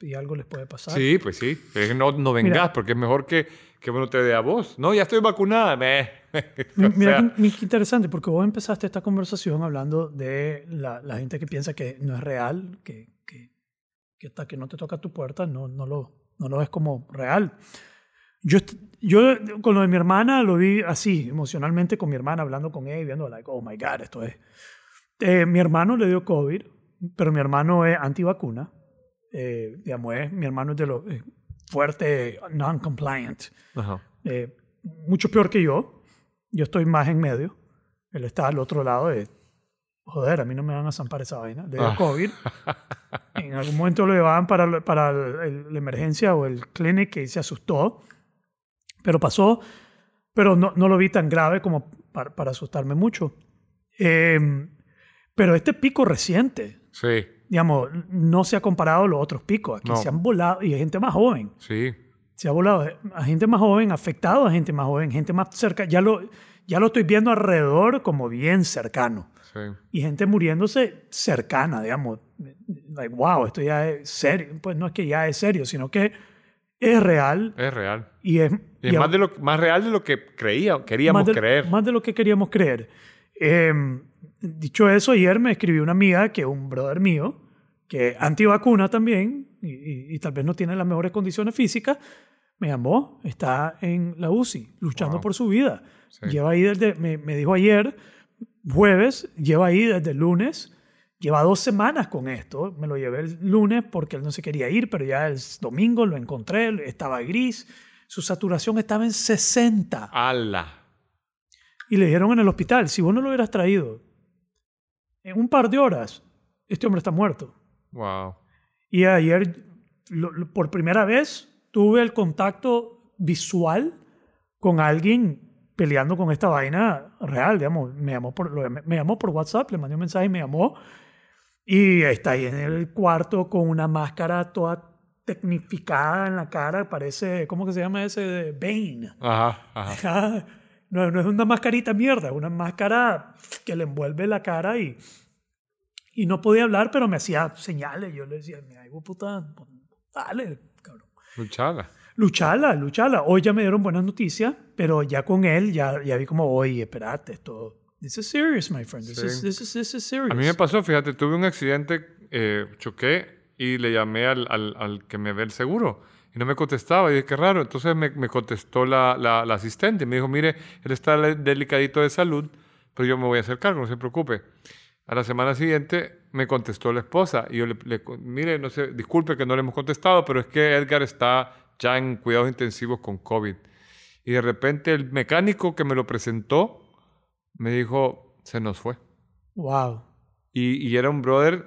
y algo les puede pasar. Sí, pues sí. No, no vengas, porque es mejor que, que uno te dé a vos. No, ya estoy vacunada. Me. Mira, qué interesante, porque vos empezaste esta conversación hablando de la, la gente que piensa que no es real, que, que, que, hasta que no te toca tu puerta no, no, lo, no lo ves como real. Yo, yo con lo de mi hermana lo vi así, emocionalmente con mi hermana, hablando con ella y viendo, like, oh my God, esto es. Eh, mi hermano le dio COVID, pero mi hermano es antivacuna. Eh, digamos, es, mi hermano es de lo eh, fuerte, non-compliant. Eh, mucho peor que yo. Yo estoy más en medio. Él está al otro lado de, joder, a mí no me van a zampar esa vaina. De ah. COVID. en algún momento lo llevaban para, para la emergencia o el clinic y se asustó. Pero pasó, pero no, no lo vi tan grave como para, para asustarme mucho. Em, pero este pico reciente, sí. digamos, no se ha comparado a los otros picos. Aquí se han volado y hay gente más joven. Sí se ha volado a gente más joven, afectado a gente más joven, gente más cerca. Ya lo, ya lo estoy viendo alrededor como bien cercano. Sí. Y gente muriéndose cercana, digamos. Like, wow, esto ya es serio. Pues no es que ya es serio, sino que es real. Es real. Y es, y más, de lo, más real de lo que creía, queríamos creer. Más de lo que queríamos creer. Em, dicho eso, ayer me escribió una amiga que es un brother mío, que es antivacuna también, y, y, tal vez no tiene las mejores condiciones físicas, me llamó, está en la UCI, luchando por su vida. Lleva ahí desde, me, me, dijo ayer, jueves, lleva ahí desde el lunes, lleva dos semanas con esto. Me lo llevé el lunes porque él no se quería ir, pero ya el domingo lo encontré, estaba gris, su saturación estaba en 60. ¡Hala! Y le dijeron en el hospital, si vos no lo hubieras traído en un par de horas, este hombre está muerto. Wow. Y ayer, por primera vez, tuve el contacto visual con alguien peleando con esta vaina real, digamos. Me llamó por, me llamó por WhatsApp, le mandé un mensaje y me llamó. Y está ahí en el cuarto con una máscara toda tecnificada en la cara, parece, ¿cómo que se llama ese? De Bane. Ajá, ajá. No, no es una mascarita mierda, es una máscara que le envuelve la cara y, y no podía hablar, pero me hacía señales. Yo le decía, me hago puta, dale, Luchala. Luchala, luchala. Hoy ya me dieron buenas noticias, pero ya con él ya, ya vi como, oye, espérate, esto... This is serious, my friend. This, is, this, is, this is serious. A mí me pasó, fíjate, tuve un accidente, eh, choqué y le llamé al, al, al, que me ve el seguro y no me contestaba. Y dije, qué raro. Entonces me, me contestó la, la, la, asistente. Me dijo, mire, él está delicadito de salud, pero yo me voy a hacer cargo, no se preocupe. A la semana siguiente me contestó la esposa y yo le, le, mire, no sé, disculpe que no le hemos contestado, pero es que Edgar está ya en cuidados intensivos con COVID. Y de repente el mecánico que me lo presentó me dijo, se nos fue. Wow. Y, y era un brother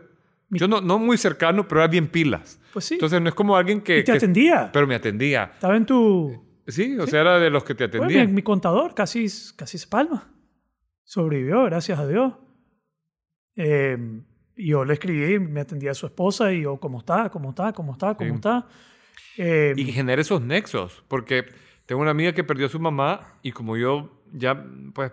Yo no, no muy cercano, pero era bien pilas. Pues sí. Entonces no es como alguien que... Y te que- atendía. pero me atendía. Estaba en tu... Sí, o sea, era de los que te atendían. mi, mi contador casi, casi se palma. Sobrevivió, gracias a Dios. Eh, y yo le escribí, me atendía a su esposa y yo, ¿cómo está? ¿Cómo está? ¿Cómo está? ¿Cómo Sí. está? Eh, Y genera esos nexos, porque tengo una amiga que perdió a su mamá y como yo ya, pues,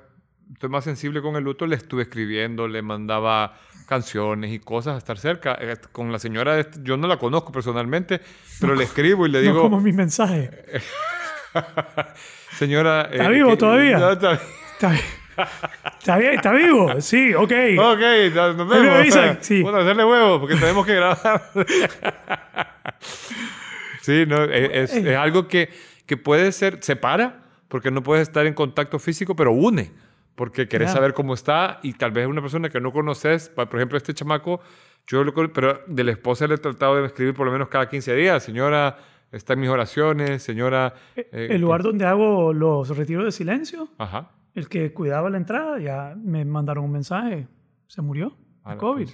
estoy más sensible con el luto, le estuve escribiendo, le mandaba canciones y cosas a estar cerca. Eh, Con la señora, este- yo no la conozco personalmente, pero le escribo y le no digo, como mi mensaje. señora... eh, ¿Está vivo que- todavía? No, está- Está, está bien, está vivo. Sí, ok. Ok, nos me vemos. avisan, sí. Bueno, hacerle huevo, porque tenemos que grabar. sí, no, es, es- es algo que, que puede ser, separa, porque no puedes estar en contacto físico, pero une, porque querés Claro. saber cómo está y tal vez una persona que no conoces, por ejemplo, este chamaco, yo lo pero de la esposa le he tratado de escribir por lo menos cada 15 días, señora, está en mis oraciones, señora... eh, El lugar donde hago los retiros de silencio, Ajá. el que cuidaba la entrada, ya me mandaron un mensaje. Se murió A de COVID.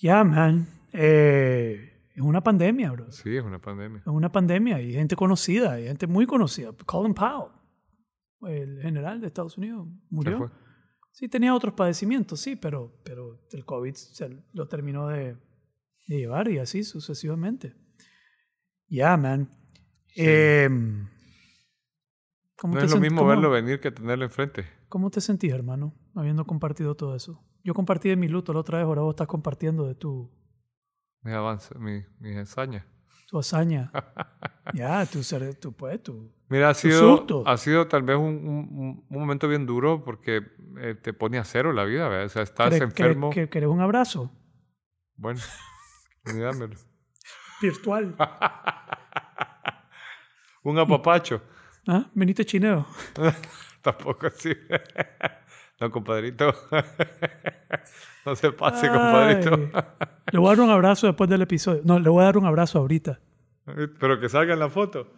Ya, man. Eh, es una pandemia, bro. Sí, es una pandemia. Es una pandemia y gente conocida, y gente muy conocida. Colin Powell, el general de Estados Unidos, murió. fue. Sí, tenía otros padecimientos, sí, pero, pero el COVID se lo terminó de, de llevar y así sucesivamente. Ya, man. Em, ¿cómo No te es lo mismo cómo- verlo venir que tenerlo enfrente. ¿Cómo te sentís, hermano, habiendo compartido todo eso? Yo compartí de mi luto la otra vez, ahora vos estás compartiendo de tu, Mi avance, mi, mi hazaña. Tu hazaña. ya, tu, ser- tu, pues, tu... Mira, ha sido, susto. ha sido tal vez un, un- un momento bien duro porque eh, te pone a cero la vida, ¿verdad? O sea, estás ¿Querés- enfermo. querés- ¿Querés un abrazo? Bueno, dámelo. Virtual. Un apapacho. ¿Ah? Venite chineo. Tampoco así. No, compadrito. No se pase, Ay. compadrito. Le voy a dar un abrazo después del episodio. No, le voy a dar un abrazo ahorita. Pero que salga en la foto.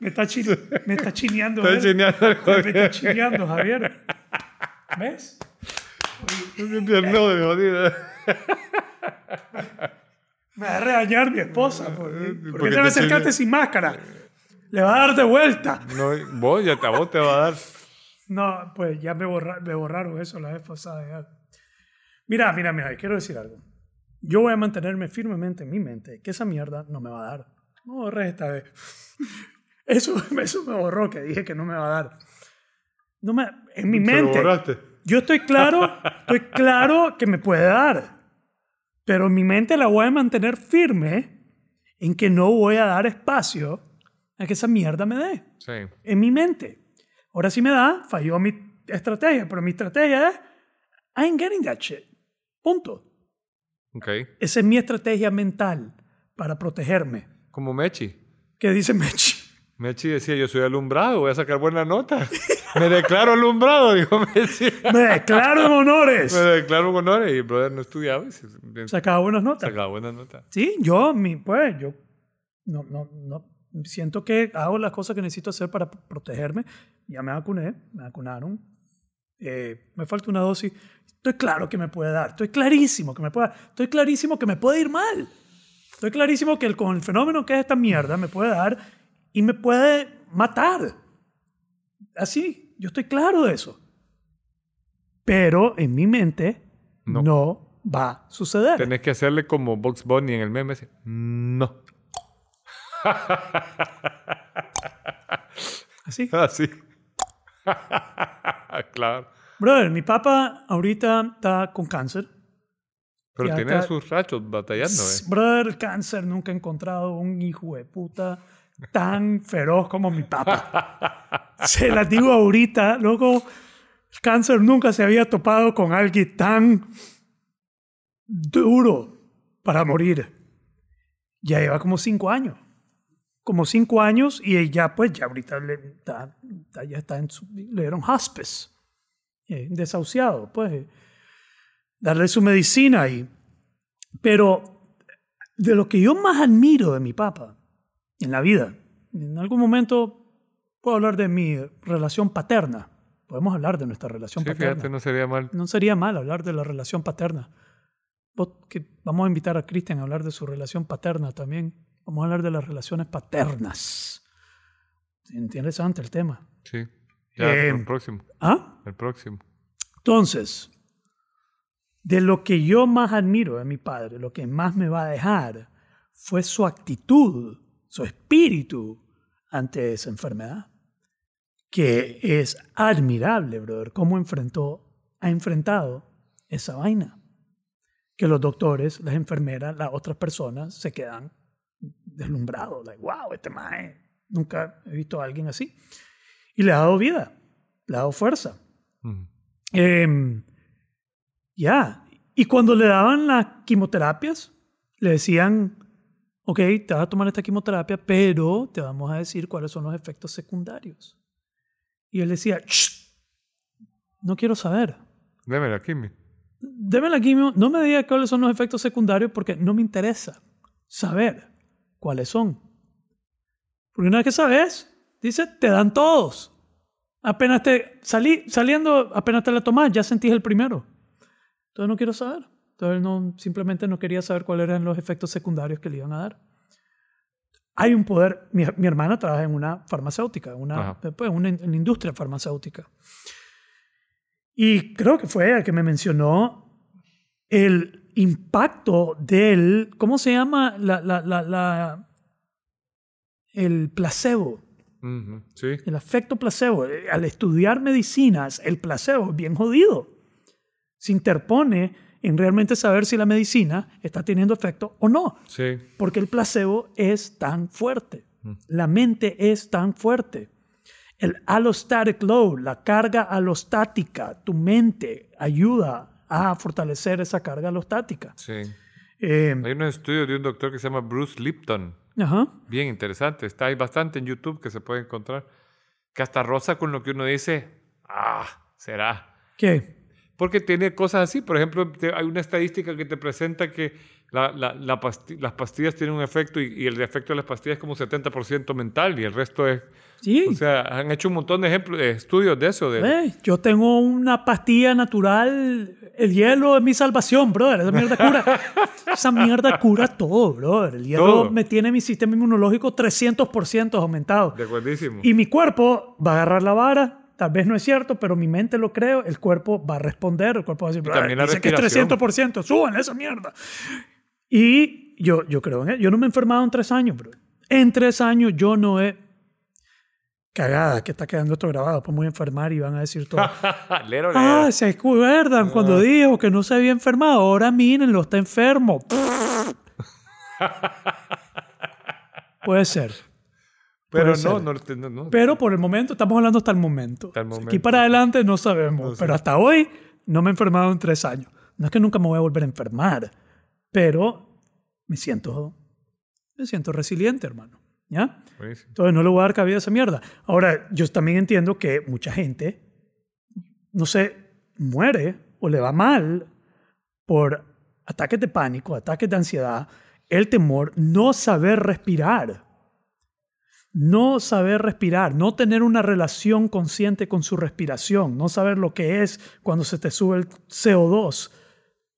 Me está, chi- me está chineando. Está Me está chineando, Javier. ¿Ves? Jodido. Me va a regañar mi esposa. ¿Por qué, ¿Por qué Porque te me acercaste sin máscara? Le va a dar de vuelta. No, vos ya te, a vos te va a dar. No, pues ya me, borra- me borraron eso la vez pasada. ya. Mira, mira, mira, quiero decir algo. Yo voy a mantenerme firmemente en mi mente que esa mierda no me va a dar. No borré esta vez. Eso, eso me borró, que dije que no me va a dar. No me, en mi lo mente. borraste. Yo estoy claro, estoy claro que me puede dar. Pero en mi mente la voy a mantener firme en que no voy a dar espacio a que esa mierda me dé Sí. en mi mente. Ahora sí me da, falló mi estrategia, pero mi estrategia es, I ain't getting that shit. Punto. Ok. Esa es mi estrategia mental para protegerme. Como Mechi. ¿Qué dice Mechi? Mechi decía, yo soy alumbrado, voy a sacar buena nota. Me declaro alumbrado, dijo Mechi. Me declaro en honores. Me declaro con honores y el brother no estudiaba y Sacaba buenas notas. sacaba buena nota. Sí, yo, mi, pues, yo no, no, no, siento que hago las cosas que necesito hacer para protegerme. Ya me vacuné, me vacunaron. Eh, me falta una dosis. Estoy claro que me puede dar. Estoy clarísimo que me puede dar. Estoy clarísimo que me puede ir mal. Estoy clarísimo que el, con el fenómeno que es esta mierda me puede dar y me puede matar. Así, yo estoy claro de eso. Pero en mi mente No. no, va a suceder. Tenés que hacerle como Box Bunny en el meme. No. Así. Así. claro. Brother, mi papá ahorita está con cáncer. Pero tiene está- sus rachos batallando, ¿eh? Brother, el cáncer nunca he encontrado un hijo de puta tan feroz como mi papá. Se las digo ahorita, luego el cáncer nunca se había topado con alguien tan duro para morir. Ya lleva como cinco años. Como cinco años y ya pues ya ahorita le, está- ya está en su, le dieron hospice. eh, desahuciado, pues. eh, darle su medicina y... Pero de lo que yo más admiro de mi papá en la vida, en algún momento puedo hablar de mi relación paterna, Podemos hablar de nuestra relación sí, paterna. Fíjate, no sería mal. No sería mal hablar de la relación paterna. vamos a invitar a Cristian a hablar de su relación paterna también. Vamos a hablar de las relaciones paternas. Interesante el tema. Sí. Ya, el em, próximo. ¿Ah? El próximo. Entonces, de lo que yo más admiro de mi padre, lo que más me va a dejar, fue su actitud, su espíritu ante esa enfermedad que es admirable, brother, cómo enfrentó, ha enfrentado esa vaina. Que los doctores, las enfermeras, las otras personas se quedan deslumbrados, like, wow, este mae, nunca he visto a alguien así. Y le ha dado vida, le ha dado fuerza. Em, ya, y cuando le daban las quimioterapias, le decían, ok, te vas a tomar esta quimioterapia, pero te vamos a decir cuáles son los efectos secundarios. Y él decía, no quiero saber. Deme la quimio. Deme la quimio, no me diga cuáles son los efectos secundarios porque no me interesa saber cuáles son. Porque una vez que sabes, dice, te dan todos. Apenas te salí, saliendo, apenas te la tomas, ya sentís el primero. Entonces no quiero saber. Entonces no, simplemente no quería saber cuáles eran los efectos secundarios que le iban a dar hay un poder. Mi, hermana trabaja en una farmacéutica, una, pues, una, una, industria farmacéutica. Y creo que fue ella que me mencionó el impacto del. ¿Cómo se llama? La, la, la, el placebo. sí. El efecto placebo. Al estudiar medicinas, el placebo es bien jodido. Se interpone en realmente saber si la medicina está teniendo efecto o no. Sí. Porque el placebo es tan fuerte. La mente es tan fuerte. El allostatic load, la carga alostática, tu mente ayuda a fortalecer esa carga alostática. Sí. Eh, hay un estudio de un doctor que se llama Bruce Lipton. Ajá. Bien interesante. Está ahí bastante en YouTube que se puede encontrar. Que hasta rosa con lo que uno dice, ah, será. ¿Qué? Porque tiene cosas así. Por ejemplo, hay una estadística que te presenta que la, la, las pastillas tienen un efecto y, el efecto de las pastillas es como 70% mental y el resto es... Sí. O sea, han hecho un montón de ejemplos, de estudios de eso. De... yo tengo una pastilla natural, el hielo es mi salvación, brother. Esa mierda cura. esa mierda cura todo, brother. El hielo me tiene mi sistema inmunológico 300% aumentado. De acuerdísimo. Y mi cuerpo va a agarrar la vara, Tal vez no es cierto, pero mi mente lo creo, el cuerpo va a responder, el cuerpo va a decir, también dice que es 300%, suban esa mierda. Y yo, yo creo en Yo no me he enfermado en tres años, bro. En tres años yo no he... Cagada que está quedando esto grabado, pues voy a enfermar y van a decir todo. ah, se acuerdan cuando ah. dijo que no se había enfermado. Ahora mírenlo, está enfermo. Puede ser. Pero no, no, no, Pero por el momento, estamos hablando hasta el momento. Aquí para adelante no sabemos. pero hasta hoy no me he enfermado en tres años. No es que nunca me voy a volver a enfermar, pero me siento, me siento resiliente, hermano. ¿Ya? Entonces no le voy a dar cabida a esa mierda. Ahora, yo también entiendo que mucha gente, no sé, muere o le va mal por ataques de pánico, ataques de ansiedad, el temor, no saber respirar no saber respirar, no tener una relación consciente con su respiración, no saber lo que es cuando se te sube el CO2,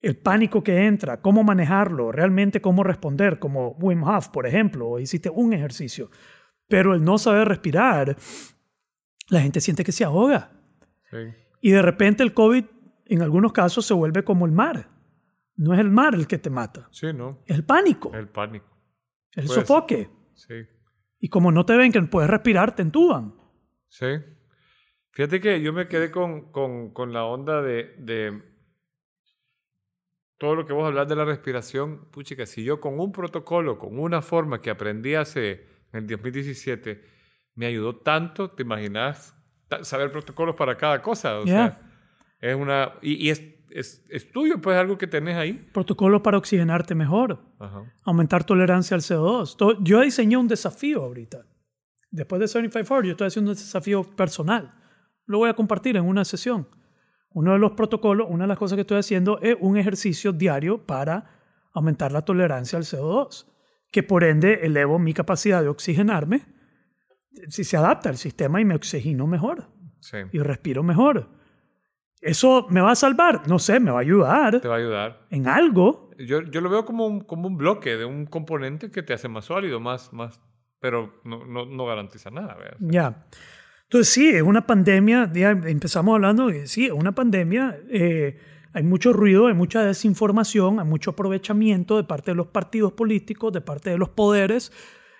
el pánico que entra, cómo manejarlo, realmente cómo responder, como Wim Hof, por ejemplo, o hiciste un ejercicio. Pero el no saber respirar, la gente siente que se ahoga. Y de repente el COVID, en algunos casos, se vuelve como el mar. No es el mar el que te mata. Sí, ¿no? Es el pánico. El pánico. El sofoque. Sí. Y como no te ven que puedes respirar, te entuban. Sí. Fíjate que yo me quedé con, con, con la onda de, de, todo lo que vos hablas de la respiración. Puchica, si yo con un protocolo, con una forma que aprendí hace en el 2017, me ayudó tanto, ¿te imaginas? Saber protocolos para cada cosa. O sea, es una. Y, y es es, es, tuyo, pues algo que tenés ahí. Protocolos para oxigenarte mejor, aumentar tolerancia al CO2. Yo diseñé un desafío ahorita. Después de 75 yo estoy haciendo un desafío personal. Lo voy a compartir en una sesión. Uno de los protocolos, una de las cosas que estoy haciendo es un ejercicio diario para aumentar la tolerancia al CO2, que por ende elevo mi capacidad de oxigenarme si se adapta al sistema y me oxigeno mejor. y respiro mejor. ¿Eso me va a salvar? No sé, me va a ayudar. Te va a ayudar. En algo. Yo, yo lo veo como un, como un bloque de un componente que te hace más sólido, más, más pero no, no, no garantiza nada. Ya. Entonces sí, es una pandemia, ya empezamos hablando, sí, es una pandemia, eh, hay mucho ruido, hay mucha desinformación, hay mucho aprovechamiento de parte de los partidos políticos, de parte de los poderes,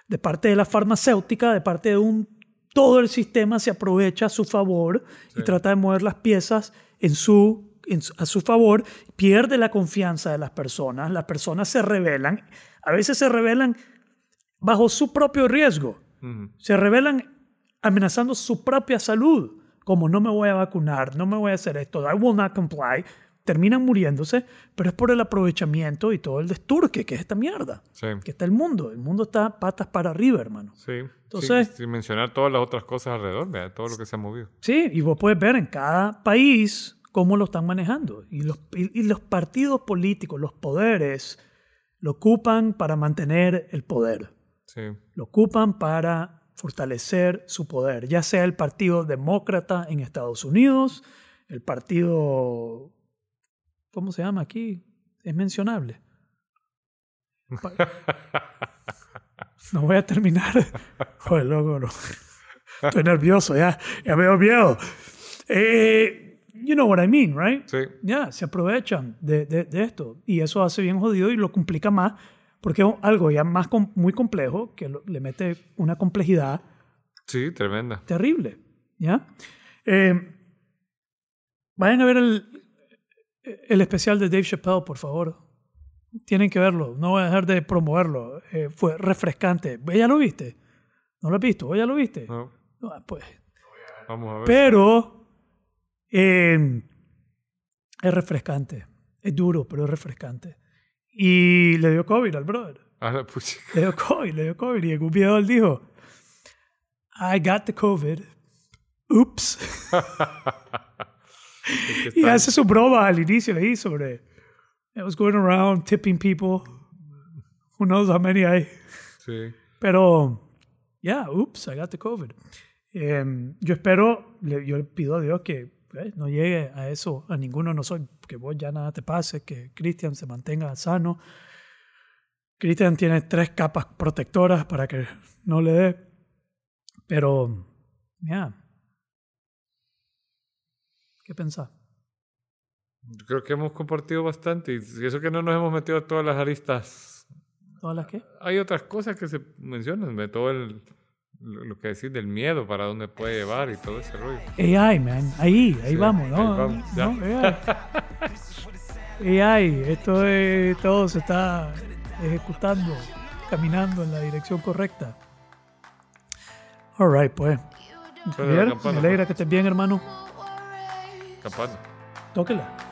de parte de la farmacéutica, de parte de un... Todo el sistema se aprovecha a su favor y trata de mover las piezas en su, a su favor, pierde la confianza de las personas, las personas se rebelan, a veces se rebelan bajo su propio riesgo, se rebelan amenazando su propia salud, como no me voy a vacunar, no me voy a hacer esto, I will not comply, terminan muriéndose, pero es por el aprovechamiento y todo el desturque que es esta mierda, que está el mundo, el mundo está patas para arriba, hermano. Sí. Entonces, sin mencionar todas las otras cosas alrededor, todo lo que se ha movido. Sí, y vos puedes ver en cada país cómo lo están manejando. Y los, y los partidos políticos, los poderes, lo ocupan para mantener el poder. Sí. Lo ocupan para fortalecer su poder, ya sea el Partido Demócrata en Estados Unidos, el Partido... ¿Cómo se llama aquí? Es mencionable. No voy a terminar. Joder, loco, no. Estoy nervioso, ya, ya me veo miedo. Eh, you know what I mean, right? Sí. Ya, se aprovechan de, de, de, esto. Y eso hace bien jodido y lo complica más porque es algo ya más muy complejo que le mete una complejidad. Sí, tremenda. Terrible, ¿ya? Eh, vayan a ver el, el especial de Dave Chappelle, por favor. Tienen que verlo. No voy a dejar de promoverlo. Eh, fue refrescante. ¿Ya lo viste? ¿No lo has visto? ¿Ya lo viste? No. Ah, pues. Vamos a ver. Pero eh, es refrescante. Es duro, pero es refrescante. Y le dio COVID al brother. Ah, pues. Le dio COVID, le dio COVID. Y en un video él dijo, I got the COVID. Oops. y hace su broma al inicio ahí sobre, I was going around tipping people. Who knows how many hay. Sí. Pero, yeah, oops, I got the COVID. Em, yo espero, yo le pido a Dios que eh, no llegue a eso, a ninguno de nosotros, que vos ya nada te pase, que Cristian se mantenga sano. Cristian tiene tres capas protectoras para que no le dé, pero, ya. ¿Qué pensás? Creo que hemos compartido bastante y eso que no nos hemos metido a todas las aristas. ¿Todas las qué? Hay otras cosas que se mencionan, de todo el lo que decís del miedo, para dónde puede llevar y todo ese rollo. AI, man, ahí, ahí vamos, ¿no? AI. esto es, todo se está ejecutando, caminando en la dirección correcta. Alright, pues. me alegra pues. que estés bien, hermano. Campana. Tóquela.